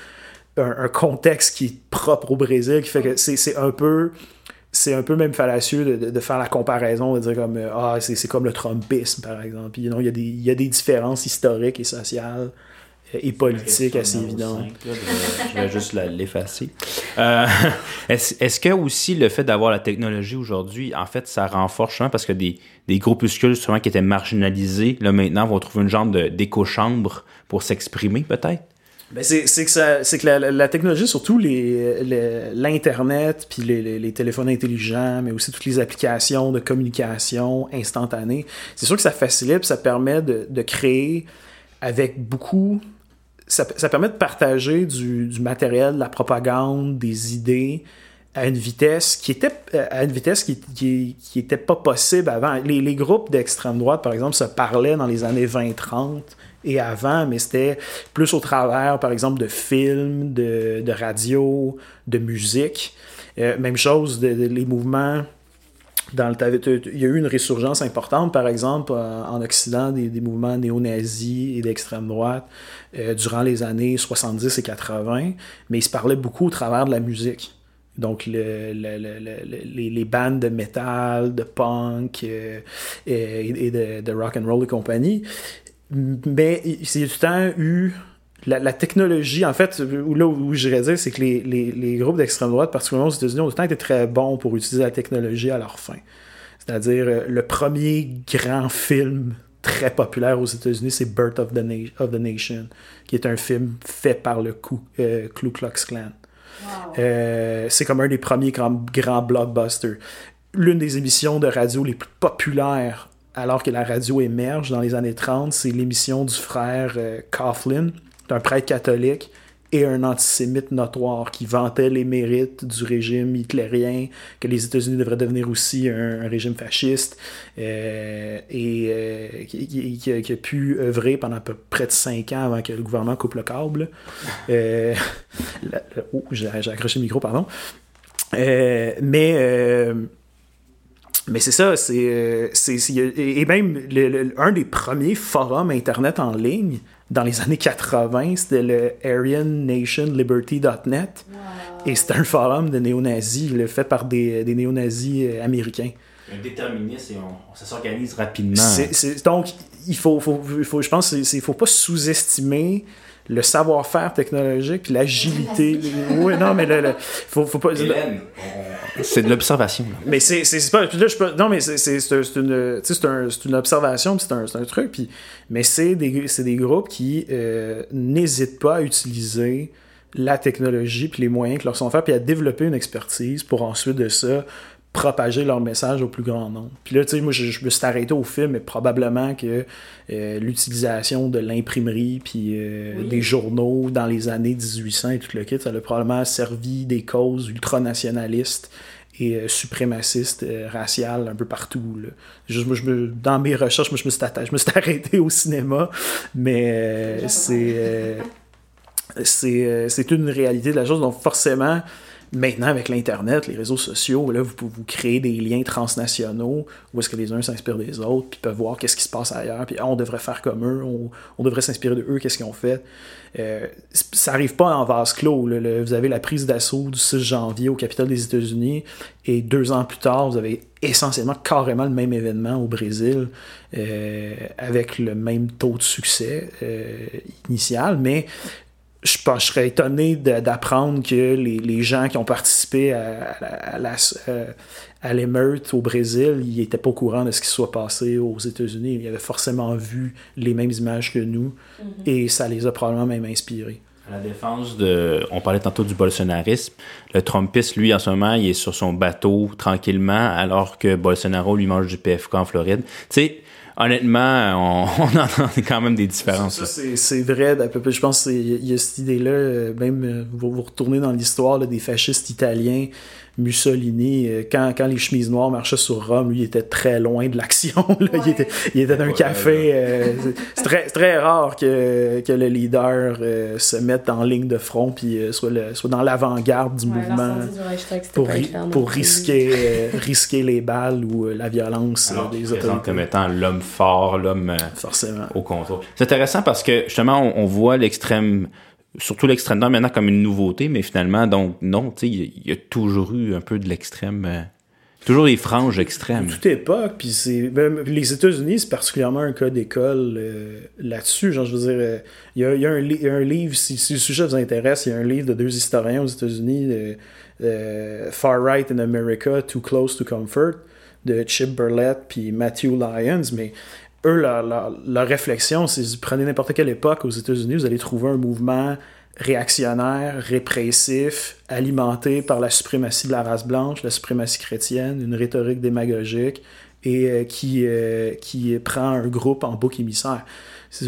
un, contexte qui est propre au Brésil, qui fait que c'est un peu c'est un peu même fallacieux de, faire la comparaison, de dire comme euh, ah c'est comme le Trumpisme par exemple. il, y a des, il y a des différences historiques et sociales euh, et politiques assez évidentes. je vais juste l'effacer. Euh, est-ce que aussi le fait d'avoir la technologie aujourd'hui, en fait, ça renforce parce que des, des groupuscules souvent qui étaient marginalisés, là maintenant vont trouver une genre d'éco-chambre pour s'exprimer peut-être? Ben c'est que, ça, que la, la, technologie, surtout l'Internet, puis les, les, téléphones intelligents, mais aussi toutes les applications de communication instantanée, c'est sûr que ça facilite, ça permet de, de créer avec beaucoup... Ça, ça, permet de partager du, du, matériel, de la propagande, des idées à une vitesse qui était à une vitesse qui, qui, qui était pas possible avant. Les, les groupes d'extrême droite, par exemple, se parlaient dans les années 20-30 et avant, mais c'était plus au travers, par exemple, de films, de, de radio, de musique. Euh, même chose, de, les mouvements. Dans le, il y a eu une résurgence importante, par exemple, euh, en Occident, des, des mouvements néo-nazis et d'extrême droite euh, durant les années 70 et 80, mais ils se parlaient beaucoup au travers de la musique. Donc, le, les, bandes de métal, de punk et, et, de, de, rock and roll et compagnie mais c'est du temps eu la, technologie, en fait, là où j'irais dire, c'est que les, les, les, groupes d'extrême droite, particulièrement aux États-Unis, ont du temps été très bons pour utiliser la technologie à leur fin. C'est-à-dire, euh, le premier grand film très populaire aux États-Unis, c'est Birth of the, of the, Nation, qui est un film fait par le Ku, euh, Klux Klan. Euh, c'est comme un des premiers grands, grands blockbusters. L'une des émissions de radio les plus populaires alors que la radio émerge dans les années 30, c'est l'émission du frère euh, Coughlin, un prêtre catholique et un antisémite notoire qui vantait les mérites du régime hitlérien, que les États-Unis devraient devenir aussi un, régime fasciste, euh, et euh, qui, a, pu œuvrer pendant peu près de cinq ans avant que le gouvernement coupe le câble. oh, j'ai accroché le micro, pardon. mais mais c'est ça, c'est, euh, et même un des premiers forums Internet en ligne dans les années 80, c'était le AryanNationLiberty.net. Et c'était un forum de néo-nazis, fait par des, des néo-nazis euh, américains. Un déterministe et ça s'organise rapidement. donc, il faut, faut, faut je pense qu'il ne faut pas sous-estimer le savoir-faire technologique, l'agilité. oui, non, mais le, faut, faut pas. C'est de l'observation. Mais c'est pas. Là, je non, mais c'est une, un, une observation, c'est un, un, truc. Puis, mais c'est des, des groupes qui euh, n'hésitent pas à utiliser la technologie puis les moyens que leur sont faits, puis à développer une expertise pour ensuite de ça propager leur message au plus grand nombre. Puis là, tu sais, moi, je, me suis arrêté au film, mais probablement que euh, l'utilisation de l'imprimerie puis euh, des journaux dans les années 1800 et tout le kit, ça a probablement servi des causes ultranationalistes et euh, suprémacistes raciales un peu partout. Là. Juste, moi, je me, dans mes recherches, moi, je me suis, je me suis arrêté au cinéma, mais c'est... c'est une réalité de la chose. Donc, forcément, Maintenant, avec l'Internet, les réseaux sociaux, là, vous pouvez vous créer des liens transnationaux où est-ce que les uns s'inspirent des autres, puis peuvent voir qu'est-ce qui se passe ailleurs, puis ah, on devrait faire comme eux, on, devrait s'inspirer de eux, qu'est-ce qu'ils ont fait. Euh, ça n'arrive pas en vase clos. vous avez la prise d'assaut du 6 janvier au Capitole des États-Unis, et deux ans plus tard, vous avez essentiellement carrément le même événement au Brésil, euh, avec le même taux de succès euh, initial, mais je, je, serais étonné d'apprendre que les, gens qui ont participé à, euh, à, l'émeute au Brésil, ils n'étaient pas au courant de ce qui soit passé aux États-Unis. Ils avaient forcément vu les mêmes images que nous mm-hmm. et ça les a probablement même inspirés. À la défense de. On parlait tantôt du bolsonarisme. Le Trumpiste, lui, en ce moment, il est sur son bateau tranquillement, alors que Bolsonaro lui mange du PFK en Floride. Tu sais, honnêtement, on, on entend quand même des différences. C'est vrai, peu près. Je pense qu'il y a cette idée-là, euh, même euh, vous, vous retournez dans l'histoire des fascistes italiens Mussolini, euh, quand, quand les chemises noires marchaient sur Rome, lui, il était très loin de l'action. Il était, il était dans un café. Euh, c'est très, très rare que, que le leader euh, se mette en ligne de front puis soit, le, soit dans l'avant-garde du mouvement pour, pour risquer, risquer les balles ou la violence des autorités. comme étant l'homme fort, l'homme au contrôle. C'est intéressant parce que justement, on, on voit l'extrême surtout l'extrême droite maintenant comme une nouveauté, mais finalement, donc non, tu sais, il y, a toujours eu un peu de l'extrême. Euh, toujours des franges extrêmes. toute époque, puis c'est. Ben, les États-Unis, c'est particulièrement un cas d'école euh, là-dessus. Genre, je veux dire, euh, il y, a, un, livre, si, le sujet vous intéresse, il y a un livre de deux historiens aux États-Unis, Far Right in America, Too Close to Comfort, de Chip Burlett puis Matthew Lyons, mais eux, leur, réflexion, c'est vous prenez n'importe quelle époque aux États-Unis, vous allez trouver un mouvement réactionnaire, répressif, alimenté par la suprématie de la race blanche, la suprématie chrétienne, une rhétorique démagogique et euh, qui, euh, qui prend un groupe en bouc émissaire.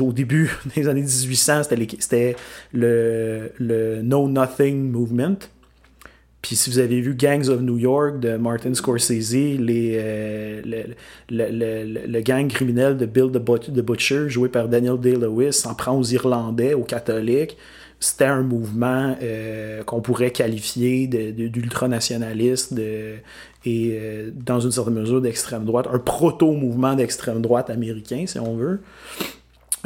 Au début des années 1800, c'était le, le Know Nothing Movement, puis si vous avez vu Gangs of New York de Martin Scorsese, les, euh, le, gang criminel de Bill the, Butcher, joué par Daniel Day-Lewis, s'en prend aux Irlandais, aux catholiques. C'était un mouvement euh, qu'on pourrait qualifier d'ultranationaliste et euh, dans une certaine mesure d'extrême droite, un proto-mouvement d'extrême droite américain, si on veut.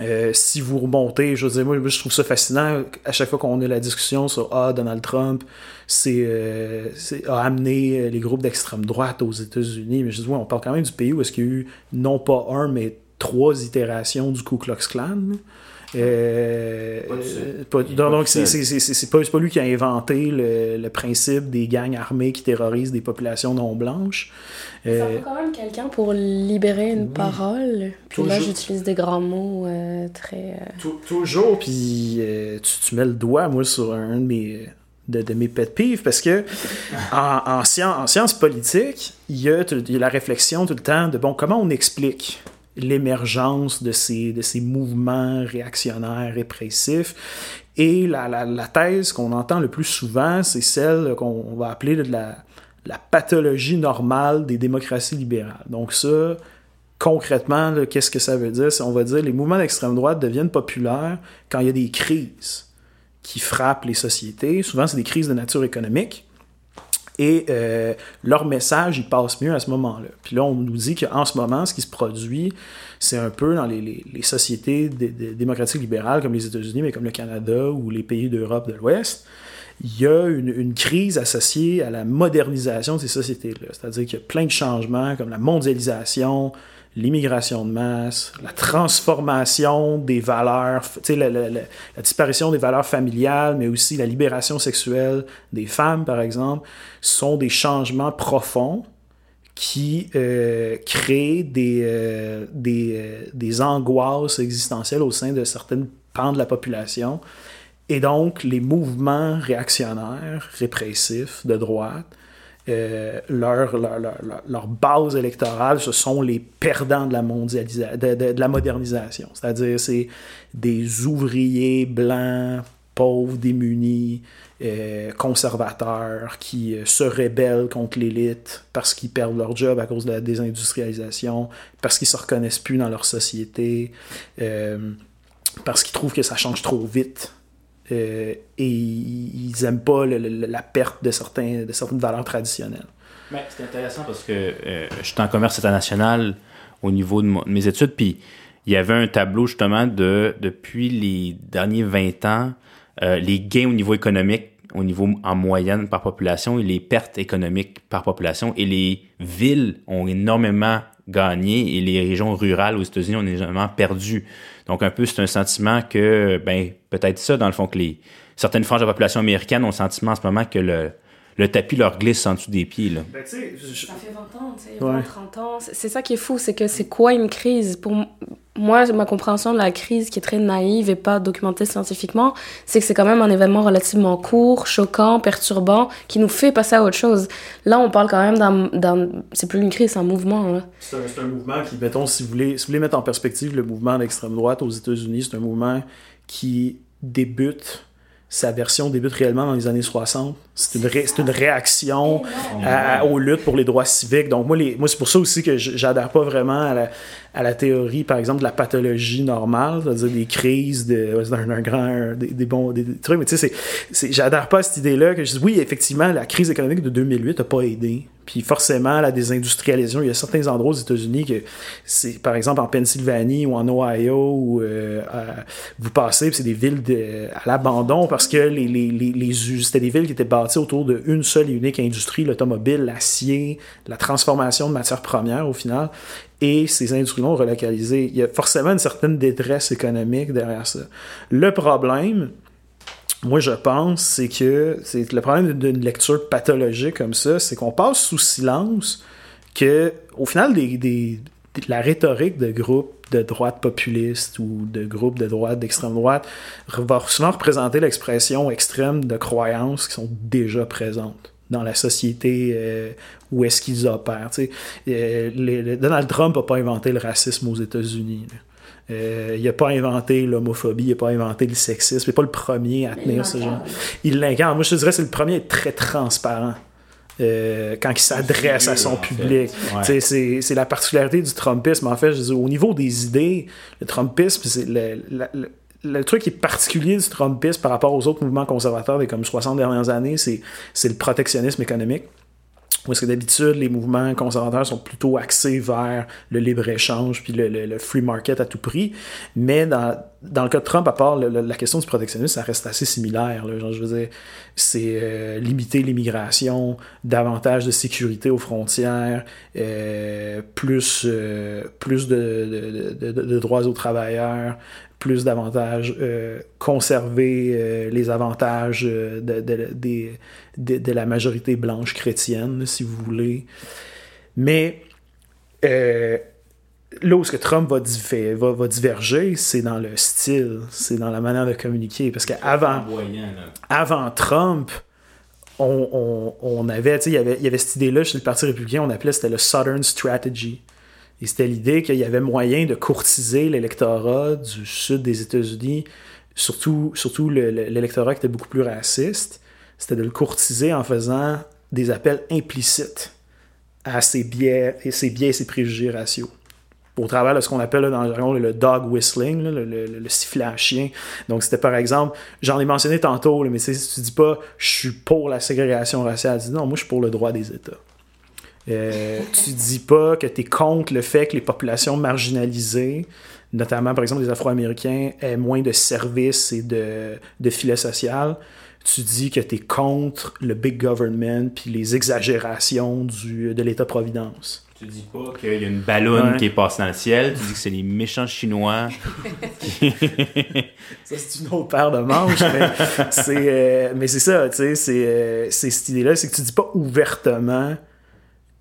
Euh, si vous remontez, je veux dire, moi, je trouve ça fascinant à chaque fois qu'on a la discussion sur Ah, Donald Trump c'est, euh, a amené les groupes d'extrême droite aux États-Unis. Mais je dis, on parle quand même du pays où est-ce qu'il y a eu non pas un, mais trois itérations du Ku Klux Klan. Euh, donc, c'est pas, pas lui qui a inventé le, principe des gangs armés qui terrorisent des populations non blanches. Euh, ça prend quand même quelqu'un pour libérer une parole. Puis là, j'utilise des grands mots euh, très. toujours, puis tu, tu, mets le doigt, moi, sur un de mes de, mes pet peeves parce que en, en, sciences politiques, il y, a, il y, a, la réflexion tout le temps de bon, comment on explique l'émergence de ces, de ces mouvements réactionnaires, répressifs. Et la, la, thèse qu'on entend le plus souvent, c'est celle qu'on va appeler de la, la pathologie normale des démocraties libérales. Donc ça, concrètement, qu'est-ce que ça veut dire? On va dire les mouvements d'extrême droite deviennent populaires quand il y a des crises qui frappent les sociétés. Souvent, c'est des crises de nature économique. Et euh, leur message, il passe mieux à ce moment-là. Puis là, on nous dit qu'en ce moment, ce qui se produit, c'est un peu dans les, sociétés démocratiques libérales comme les États-Unis, mais comme le Canada ou les pays d'Europe de l'Ouest, il y a une, crise associée à la modernisation de ces sociétés-là. C'est-à-dire qu'il y a plein de changements comme la mondialisation, l'immigration de masse, la transformation des valeurs, la, la, la, disparition des valeurs familiales, mais aussi la libération sexuelle des femmes, par exemple, sont des changements profonds qui euh, créent des, euh, des, euh, des angoisses existentielles au sein de certaines pans de la population. Et donc, les mouvements réactionnaires, répressifs de droite, euh, leur, leur, leur, base électorale, ce sont les perdants de la, mondialisation, de, de, la modernisation. C'est-à-dire, c'est des ouvriers blancs, pauvres, démunis, euh, conservateurs qui euh, se rebellent contre l'élite parce qu'ils perdent leur job à cause de la désindustrialisation, parce qu'ils se reconnaissent plus dans leur société, parce qu'ils trouvent que ça change trop vite euh, et ils n'aiment pas la perte de, certains, de certaines valeurs traditionnelles. C'est intéressant parce que euh, je suis en commerce international au niveau de mes études, puis il y avait un tableau justement de depuis les derniers 20 ans, euh, les gains au niveau économique, au niveau en moyenne par population et les pertes économiques par population. Et les villes ont énormément gagné et les régions rurales aux États-Unis ont énormément perdu. Donc, un peu, c'est un sentiment que, ben, peut-être ça, dans le fond, que les, certaines franges de la population américaine ont le sentiment en ce moment que le, le tapis leur glisse en dessous des pieds. Là. Ben, je... Ça fait 20 ans, tu sais, ouais. 30 ans. C'est ça qui est fou, c'est que c'est quoi une crise? Pour moi, ma compréhension de la crise qui est très naïve et pas documentée scientifiquement, c'est que c'est quand même un événement relativement court, choquant, perturbant, qui nous fait passer à autre chose. Là, on parle quand même d'un... C'est plus une crise, c'est un mouvement. C'est un, un, mouvement qui, mettons, si vous, voulez, si vous voulez mettre en perspective le mouvement d'extrême droite aux États-Unis, c'est un mouvement qui débute sa version débute réellement dans les années 60. C'est une, ré, une réaction à, à, aux luttes pour les droits civiques. Donc, moi, les, moi c'est pour ça aussi que j'adhère pas vraiment à la, à la théorie, par exemple, de la pathologie normale, c'est-à-dire des crises, de, un, un grand, des, des, bons des, des trucs. Mais tu sais, j'adhère pas à cette idée-là que je dis, oui, effectivement, la crise économique de 2008 n'a pas aidé. Puis forcément, la désindustrialisation, il y a certains endroits aux États-Unis que c'est, par exemple, en Pennsylvanie ou en Ohio, où euh, vous passez, c'est des villes à l'abandon parce que les, les, les, c'était des villes qui étaient bâties autour d'une seule et unique industrie, l'automobile, l'acier, la transformation de matières premières au final. Et ces industries ont relocalisé. Il y a forcément une certaine détresse économique derrière ça. Le problème, moi, je pense, c'est que c'est le problème d'une lecture pathologique comme ça, c'est qu'on passe sous silence que, au final, la rhétorique de groupes de droite populiste ou de groupes de droite, d'extrême droite, va souvent représenter l'expression extrême de croyances qui sont déjà présentes dans la société euh, où est-ce qu'ils opèrent. Euh, Donald Trump n'a pas inventé le racisme aux États-Unis. Euh, il n'a pas inventé l'homophobie, il n'a pas inventé le sexisme, il n'est pas le premier à tenir ce genre. Il l'incarne. Moi, je te dirais c'est le premier à être très transparent. Euh, quand il s'adresse à son public. Ouais. C'est la particularité du Trumpisme. En fait, je dis, au niveau des idées, le Trumpisme, c'est le, le, le, le, truc qui est particulier du Trumpisme par rapport aux autres mouvements conservateurs des comme 60 dernières années, c'est le protectionnisme économique. Où que d'habitude, les mouvements conservateurs sont plutôt axés vers le libre-échange puis le, le, free market à tout prix. Mais dans, dans le cas de Trump, à part la question du protectionnisme, ça reste assez similaire. Genre, je veux dire, c'est euh, limiter l'immigration, davantage de sécurité aux frontières, euh, plus, euh, plus de, de, de, droits aux travailleurs, plus d'avantages, euh, conserver euh, les avantages de, de, de, de, la majorité blanche chrétienne, si vous voulez. Mais euh, là où ce que Trump va, va, va diverger, c'est dans le style, c'est dans la manière de communiquer. Parce qu'avant avant Trump, on, on, avait, il y avait, il y avait cette idée-là chez le Parti républicain, on appelait c'était le Southern Strategy. Et c'était l'idée qu'il y avait moyen de courtiser l'électorat du sud des États-Unis, surtout, surtout l'électorat qui était beaucoup plus raciste. C'était de le courtiser en faisant des appels implicites à ses biais et ses biais ses préjugés raciaux au travers de ce qu'on appelle dans le jargon le dog whistling, le, le, sifflet à chien. Donc, c'était par exemple, j'en ai mentionné tantôt, mais tu dis pas je suis pour la ségrégation raciale, dis non, moi je suis pour le droit des États. Euh, tu dis pas que tu es contre le fait que les populations marginalisées, notamment par exemple les Afro-Américains, aient moins de services et de, de filets sociaux. Tu dis que tu es contre le big government puis les exagérations du, de l'État-providence. Tu dis pas qu'il y a une ballonne qui est passée dans le ciel, tu dis que c'est les méchants Chinois. ça, c'est une autre paire de manches, mais c'est, euh, ça, tu sais, c'est, euh, c'est cette idée-là, c'est que tu dis pas ouvertement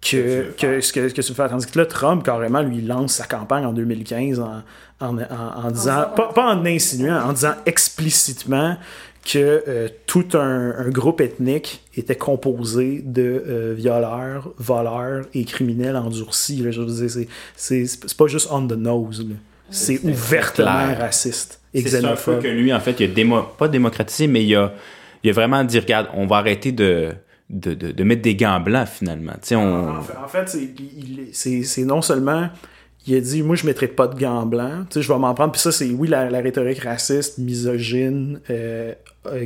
que, que, ce que, que tu veux faire. Tandis que là, Trump, carrément, lui, lance sa campagne en 2015 en, en, en, disant, pas, pas en insinuant, en disant explicitement que euh, tout un, groupe ethnique était composé de euh, violeurs, voleurs et criminels endurcis. Là, je veux dire, c'est, pas juste on the nose. C'est, ouvertement raciste et xénophobe. C'est que lui, en fait, il a démo, pas démocratisé, mais il a, il a vraiment dit, regarde, on va arrêter de... De, de, mettre des gants blancs finalement. On... En fait, c'est, non seulement il a dit moi je mettrai pas de gants blancs je vais m'en prendre puis ça c'est oui la, rhétorique raciste misogyne euh,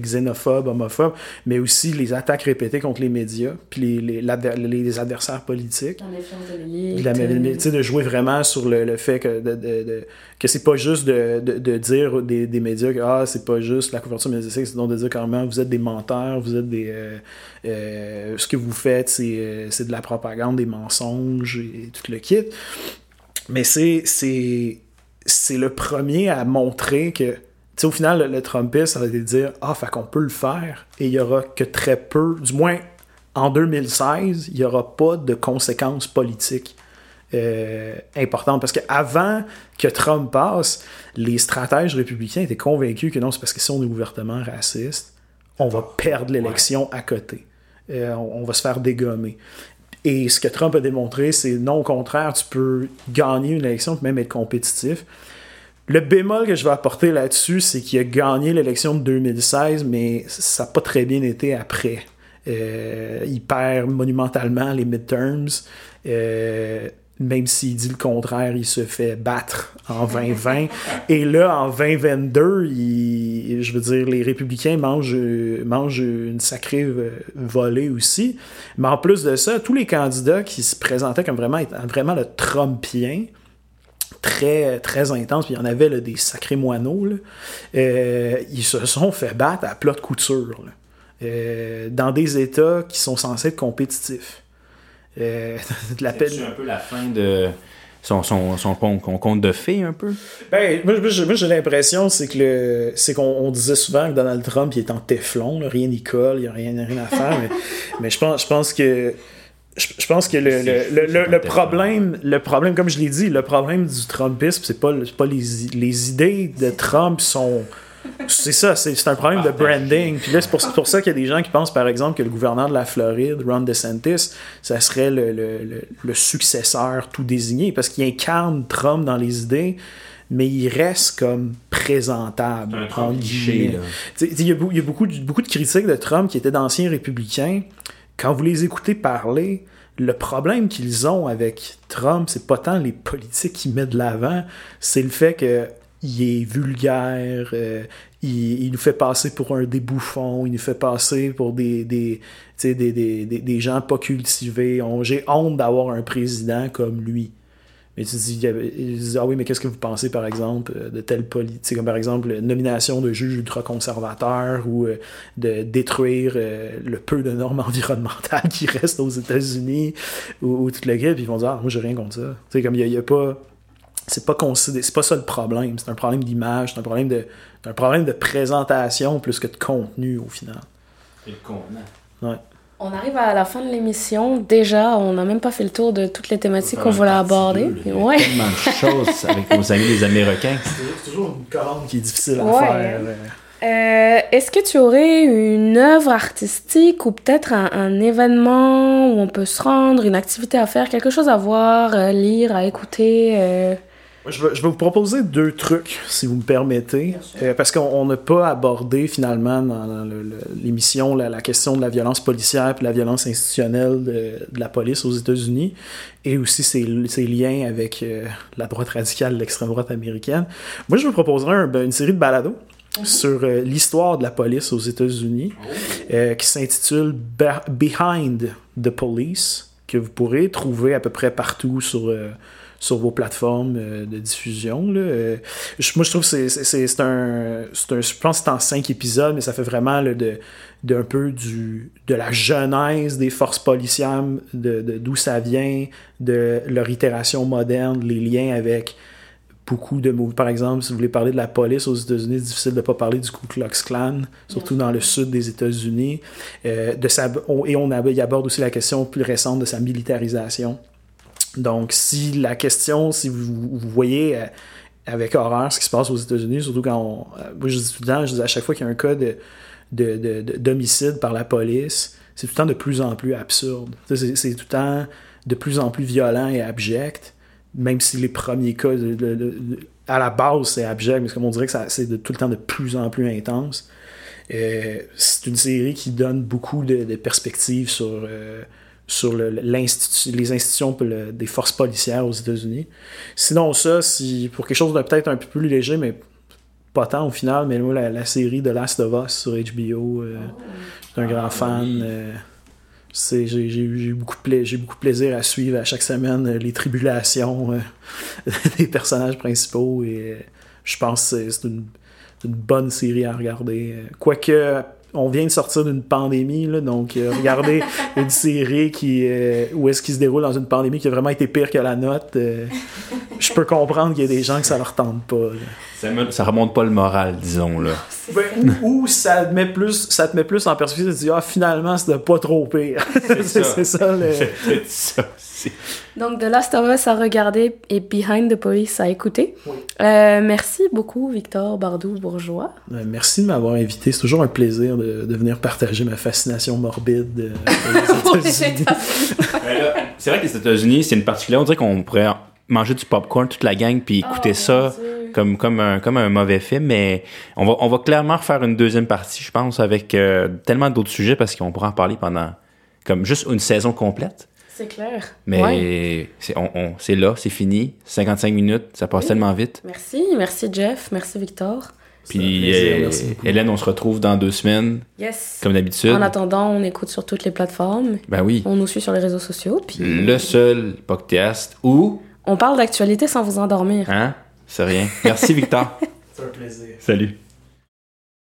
xénophobe homophobe mais aussi les attaques répétées contre les médias puis les, les, les adversaires politiques. De, sais de jouer vraiment sur le, le fait que de, de, que c'est pas juste de, de, dire des, des médias que ah c'est pas juste la couverture médiatique c'est donc de dire carrément vous êtes des menteurs vous êtes des euh, euh, ce que vous faites c'est c'est de la propagande des mensonges et tout le kit. Mais c'est, le premier à montrer que, sais, au final, le, le Trumpiste, ça va être dire Ah, fait qu'on peut le faire et il y aura que très peu, du moins en 2016, il n'y aura pas de conséquences politiques. Euh, importantes. Parce qu'avant que Trump passe, les stratèges républicains étaient convaincus que non, c'est parce que si on est ouvertement raciste, on va perdre l'élection à côté. Euh, on, va se faire dégommer. Et ce que Trump a démontré, c'est non, au contraire, tu peux gagner une élection, même être compétitif. Le bémol que je vais apporter là-dessus, c'est qu'il a gagné l'élection de 2016, mais ça n'a pas très bien été après. Euh, il perd monumentalement les midterms. Euh, même s'il dit le contraire, il se fait battre en 2020. Et là, en 2022, il, je veux dire, les républicains mangent, mangent une sacrée volée aussi. Mais en plus de ça, tous les candidats qui se présentaient comme vraiment, vraiment le Trumpien, très, très intense, puis il y en avait des sacrés moineaux, euh, ils se sont fait battre à plat de couture, euh, dans des États qui sont censés être compétitifs. Euh, de un peu la fin de son, son, de fées un peu? Ben, moi, j'ai l'impression c'est que le c'est qu'on disait souvent que Donald Trump il est en téflon, rien n'y colle, il n'y a rien, rien à faire, mais, mais je pense je pense que je, pense que le, le, le, le problème, le problème, comme je l'ai dit, le problème du Trumpisme, c'est pas, pas les, les idées de Trump sont c'est ça, c'est un problème de branding. Puis là, c'est pour, ça qu'il y a des gens qui pensent, par exemple, que le gouverneur de la Floride, Ron DeSantis, ça serait le, le, successeur tout désigné, parce qu'il incarne Trump dans les idées, mais il reste comme présentable. Il y, a, beaucoup, beaucoup de critiques de Trump qui étaient d'anciens républicains. Quand vous les écoutez parler, le problème qu'ils ont avec Trump, c'est pas tant les politiques qu'il met de l'avant, c'est le fait que il est vulgaire, euh, il, nous fait passer pour un débouffon, il nous fait passer pour des, des, des, des, des gens pas cultivés. J'ai honte d'avoir un président comme lui. Mais tu dis, ah oui, mais qu'est-ce que vous pensez, par exemple, euh, de telle politique, comme par exemple, la nomination de juges ultra-conservateurs ou euh, de détruire le peu de normes environnementales qui restent aux États-Unis ou, toute la gueule, puis ils vont dire, ah, moi, j'ai rien contre ça. Tu sais, comme il n'y a, pas c'est pas c'est pas ça le problème. C'est un problème d'image, c'est un problème de, un problème de présentation plus que de contenu au final. Et le contenu. Ouais. On arrive à la fin de l'émission. Déjà, on n'a même pas fait le tour de toutes les thématiques qu'on voulait aborder. Il y a ouais. tellement de choses avec nos amis les Américains. C'est toujours une colonne qui est difficile à faire. Euh, Est-ce que tu aurais une œuvre artistique ou peut-être un, un événement où on peut se rendre, une activité à faire, quelque chose à voir, euh, lire, à écouter euh, Je vais, je vais vous proposer deux trucs, si vous me permettez, Euh, parce qu'on on n'a pas abordé finalement dans, l'émission la, la question de la violence policière et la violence institutionnelle de, de la police aux États-Unis, et aussi ses, ses liens avec euh, la droite radicale, l'extrême droite américaine. Moi, je vous proposerais un- ben, une série de balados sur euh, l'histoire de la police aux États-Unis, euh, qui s'intitule Be- Behind the Police, que vous pourrez trouver à peu près partout sur, sur vos plateformes euh, de diffusion. Là. Euh, moi, je trouve que c'est, un, un. Je pense que c'est en cinq épisodes, mais ça fait vraiment là, de, d'un peu du, de la genèse des forces policières, de, d'où ça vient, de leur itération moderne, les liens avec beaucoup de mots. Par exemple, si vous voulez parler de la police aux États-Unis, c'est difficile de ne pas parler du Ku Klux Klan, surtout dans le sud des États-Unis. Euh, de et on ab- y aborde aussi la question plus récente de sa militarisation. Donc, si la question, si vous, voyez euh, avec horreur ce qui se passe aux États-Unis, surtout quand on. euh, moi, je dis tout le temps, je dis à chaque fois qu'il y a un cas de, de, de- d'homicide par la police, c'est tout le temps de plus en plus absurde. C'est, tout le temps de plus en plus violent et abject, même si les premiers cas, de- à la base, c'est abject, mais comme on dirait que c'est tout le temps de plus en plus intense. Euh, c'est une série qui donne beaucoup de, perspectives sur, sur le- les institutions le- des forces policières aux États-Unis. Sinon, ça, si, pour quelque chose de peut-être un peu plus léger, mais pas tant au final, mais moi, la, la série de Last of Us sur HBO, euh, je suis un grand fan. euh, j'ai, eu beaucoup, de beaucoup plaisir à suivre à chaque semaine euh, les tribulations euh, des personnages principaux et je pense que c'est, une, une bonne série à regarder. Quoique, on vient de sortir d'une pandémie, là, donc euh, regarder une série qui, euh, où est-ce qu'il se déroule dans une pandémie qui a vraiment été pire que la note, euh, je peux comprendre qu'il y a des gens que ça leur tente pas. là. Ça, me- ça remonte pas le moral, disons, là. Ben, ou, ça te met plus ça te met plus en perspective de dire ah finalement c'était pas trop pire c'est ça. c'est ça le... C'est peut-être ça aussi. Donc, The Last of Us à regarder et Behind the Police à écouter. Oui. Euh, merci beaucoup, Victor Bardou-Bourgeois. Euh, merci de m'avoir invité c'est toujours un plaisir de, de venir partager ma fascination morbide euh, pour les États-Unis. Ben c'est vrai que les États-Unis, c'est une particulière. On dirait qu'on pourrait manger du popcorn toute la gang puis écouter Oh, ça comme comme un comme un mauvais film. Mais on va on va clairement refaire une deuxième partie, je pense, avec euh, tellement d'autres sujets parce qu'on pourra en parler pendant comme juste une saison complète. C'est clair. Mais Ouais. c'est on, on- c'est là, c'est fini, 55 minutes, ça passe Oui. tellement vite. Merci, merci Jeff, merci Victor. Puis euh. Hélène, on se retrouve dans deux semaines, Yes. comme d'habitude. En attendant, on écoute sur toutes les plateformes. Ben oui. On nous suit sur les réseaux sociaux. Puis Le seul podcast où, on parle d'actualité sans vous endormir. hein, c'est rien. Merci Victor. c'est un plaisir Salut.